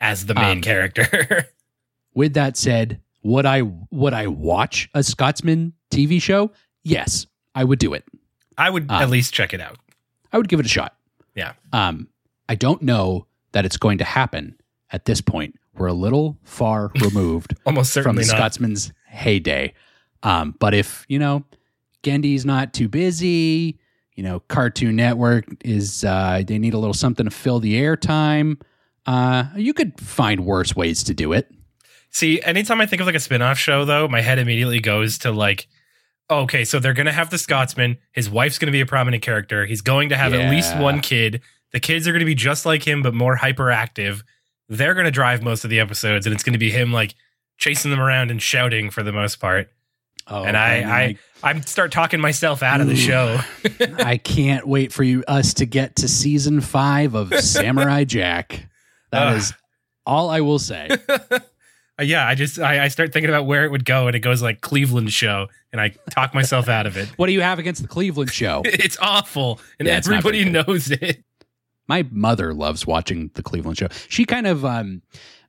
As the main Um, character. (laughs) with that said would i would i watch a scotsman tv show yes i would do it I would Ah. at least check it out. I would give it a shot. Yeah. Um, I don't know that it's going to happen at this point. We're a little far (laughs) removed Almost from the not. Scotsman's heyday. Um, but if, you know, Genndy's not too busy, you know, Cartoon Network is, uh, they need a little something to fill the airtime, uh, you could find worse ways to do it. See, anytime I think of like a spin-off show though, my head immediately goes to like okay, so they're going to have the Scotsman, his wife's going to be a prominent character. He's going to have at least one kid. The kids are going to be just like him but more hyperactive. They're going to drive most of the episodes and it's going to be him like chasing them around and shouting for the most part. Oh, and I, I I start talking myself out of the show. (laughs) (laughs) I can't wait for you us to get to season five of (laughs) Samurai Jack. That Ugh. is all I will say. (laughs) Uh, yeah, I just I, I start thinking about where it would go and it goes like Cleveland show and I talk myself out of it. (laughs) What do you have against the Cleveland show? (laughs) It's awful and Yeah, everybody very knows it. my mother loves watching the Cleveland show. She kind of um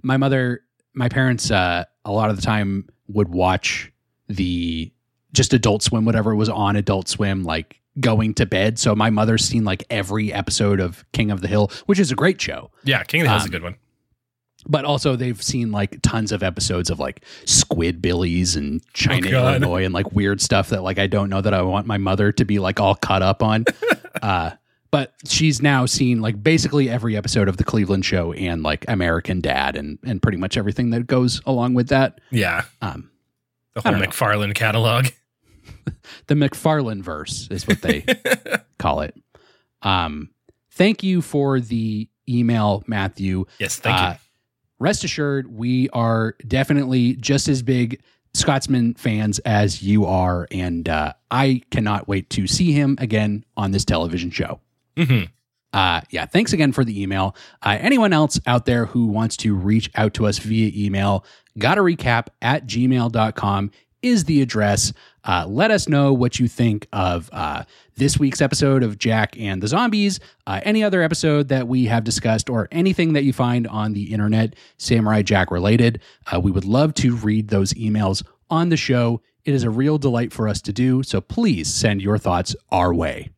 my mother my parents uh a lot of the time would watch the just adult swim whatever was on adult swim like going to bed. So my mother's seen like every episode of King of the Hill, which is a great show. Yeah, King of the Hill's Um, a good one. But also they've seen like tons of episodes of like Squidbillies and China, Oh, Illinois and like weird stuff that like I don't know that I want my mother to be like all caught up on. (laughs) uh but she's now seen like basically every episode of the Cleveland show and like American Dad and and pretty much everything that goes along with that. Yeah, Um the whole. MacFarlane catalog. (laughs) the MacFarlane verse is what they (laughs) call it. Um thank you for the email, Matthew. yes, thank Uh, Rest assured, we are definitely just as big Scotsman fans as you are, and uh, I cannot wait to see him again on this television show. you. hmm Uh, yeah, thanks again for the email. Uh, anyone else out there who wants to reach out to us via email, gotta recap at gmail.com is the address. Uh, let us know what you think of uh, this week's episode of Jack and the Zombies, uh, any other episode that we have discussed, or anything that you find on the internet, Samurai Jack related. Uh, we would love to read those emails on the show. It is a real delight for us to do, so please send your thoughts our way.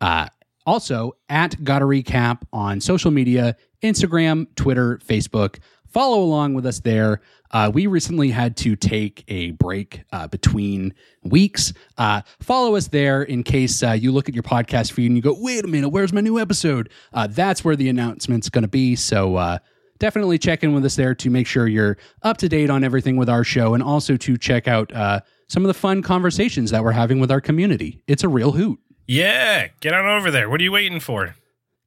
Uh, also, at Gotta Recap on social media Instagram, Twitter, Facebook. Follow along with us there. Uh, we recently had to take a break uh, between weeks. Uh, follow us there in case uh, you look at your podcast feed and you go, wait a minute, where's my new episode? Uh, that's where the announcement's going to be. So uh, definitely check in with us there to make sure you're up to date on everything with our show and also to check out uh, some of the fun conversations that we're having with our community. It's a real hoot. Yeah, get on over there. What are you waiting for?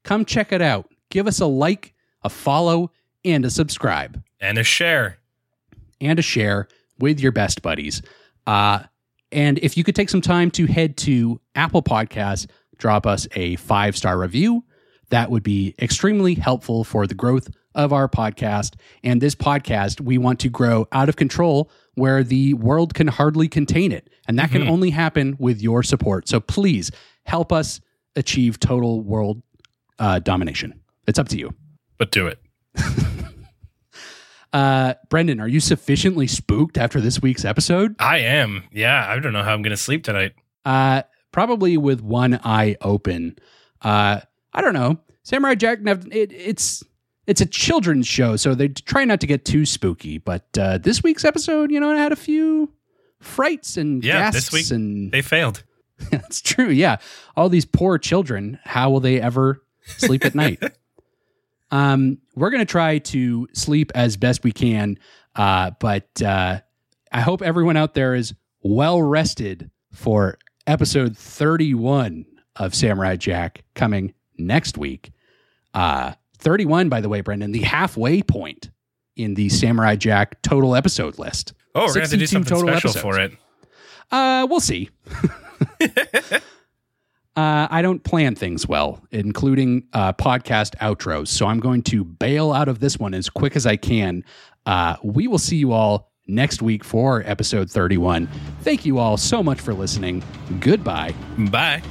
come check it out. Give us a like, a follow, and a subscribe, And a share. And a share with your best buddies. Uh, and if you could take some time to head to Apple Podcasts, drop us a five star review, that would be extremely helpful for the growth of our podcast. And this podcast, we want to grow out of control where the world can hardly contain it. And that can only happen with your support. So please help us achieve total world uh, domination. It's up to you. But do it. (laughs) Uh, Brendan, are you sufficiently spooked after this week's episode? I am. Yeah, I don't know how I'm going to sleep tonight. Uh, probably with one eye open. Uh, I don't know. Samurai Jack. It, it's it's a children's show, so they try not to get too spooky. But uh, this week's episode, you know, it had a few frights and Yeah, gasps this week and They failed. (laughs) That's true. Yeah. All these poor children, how will they ever sleep at night? (laughs) Um, we're going to try to sleep as best we can. Uh, but uh, I hope everyone out there is well rested for episode 31 of Samurai Jack coming next week. Uh, 31, by the way, Brendan, the halfway point in the Samurai Jack total episode list. Oh, we're going to have to do something total special episodes. for it. Uh, we'll see. (laughs) uh, I don't plan things well, including uh, podcast outros. So I'm going to bail out of this one as quick as I can. Uh, we will see you all next week for episode 31. Thank you all so much for listening. Goodbye. Bye.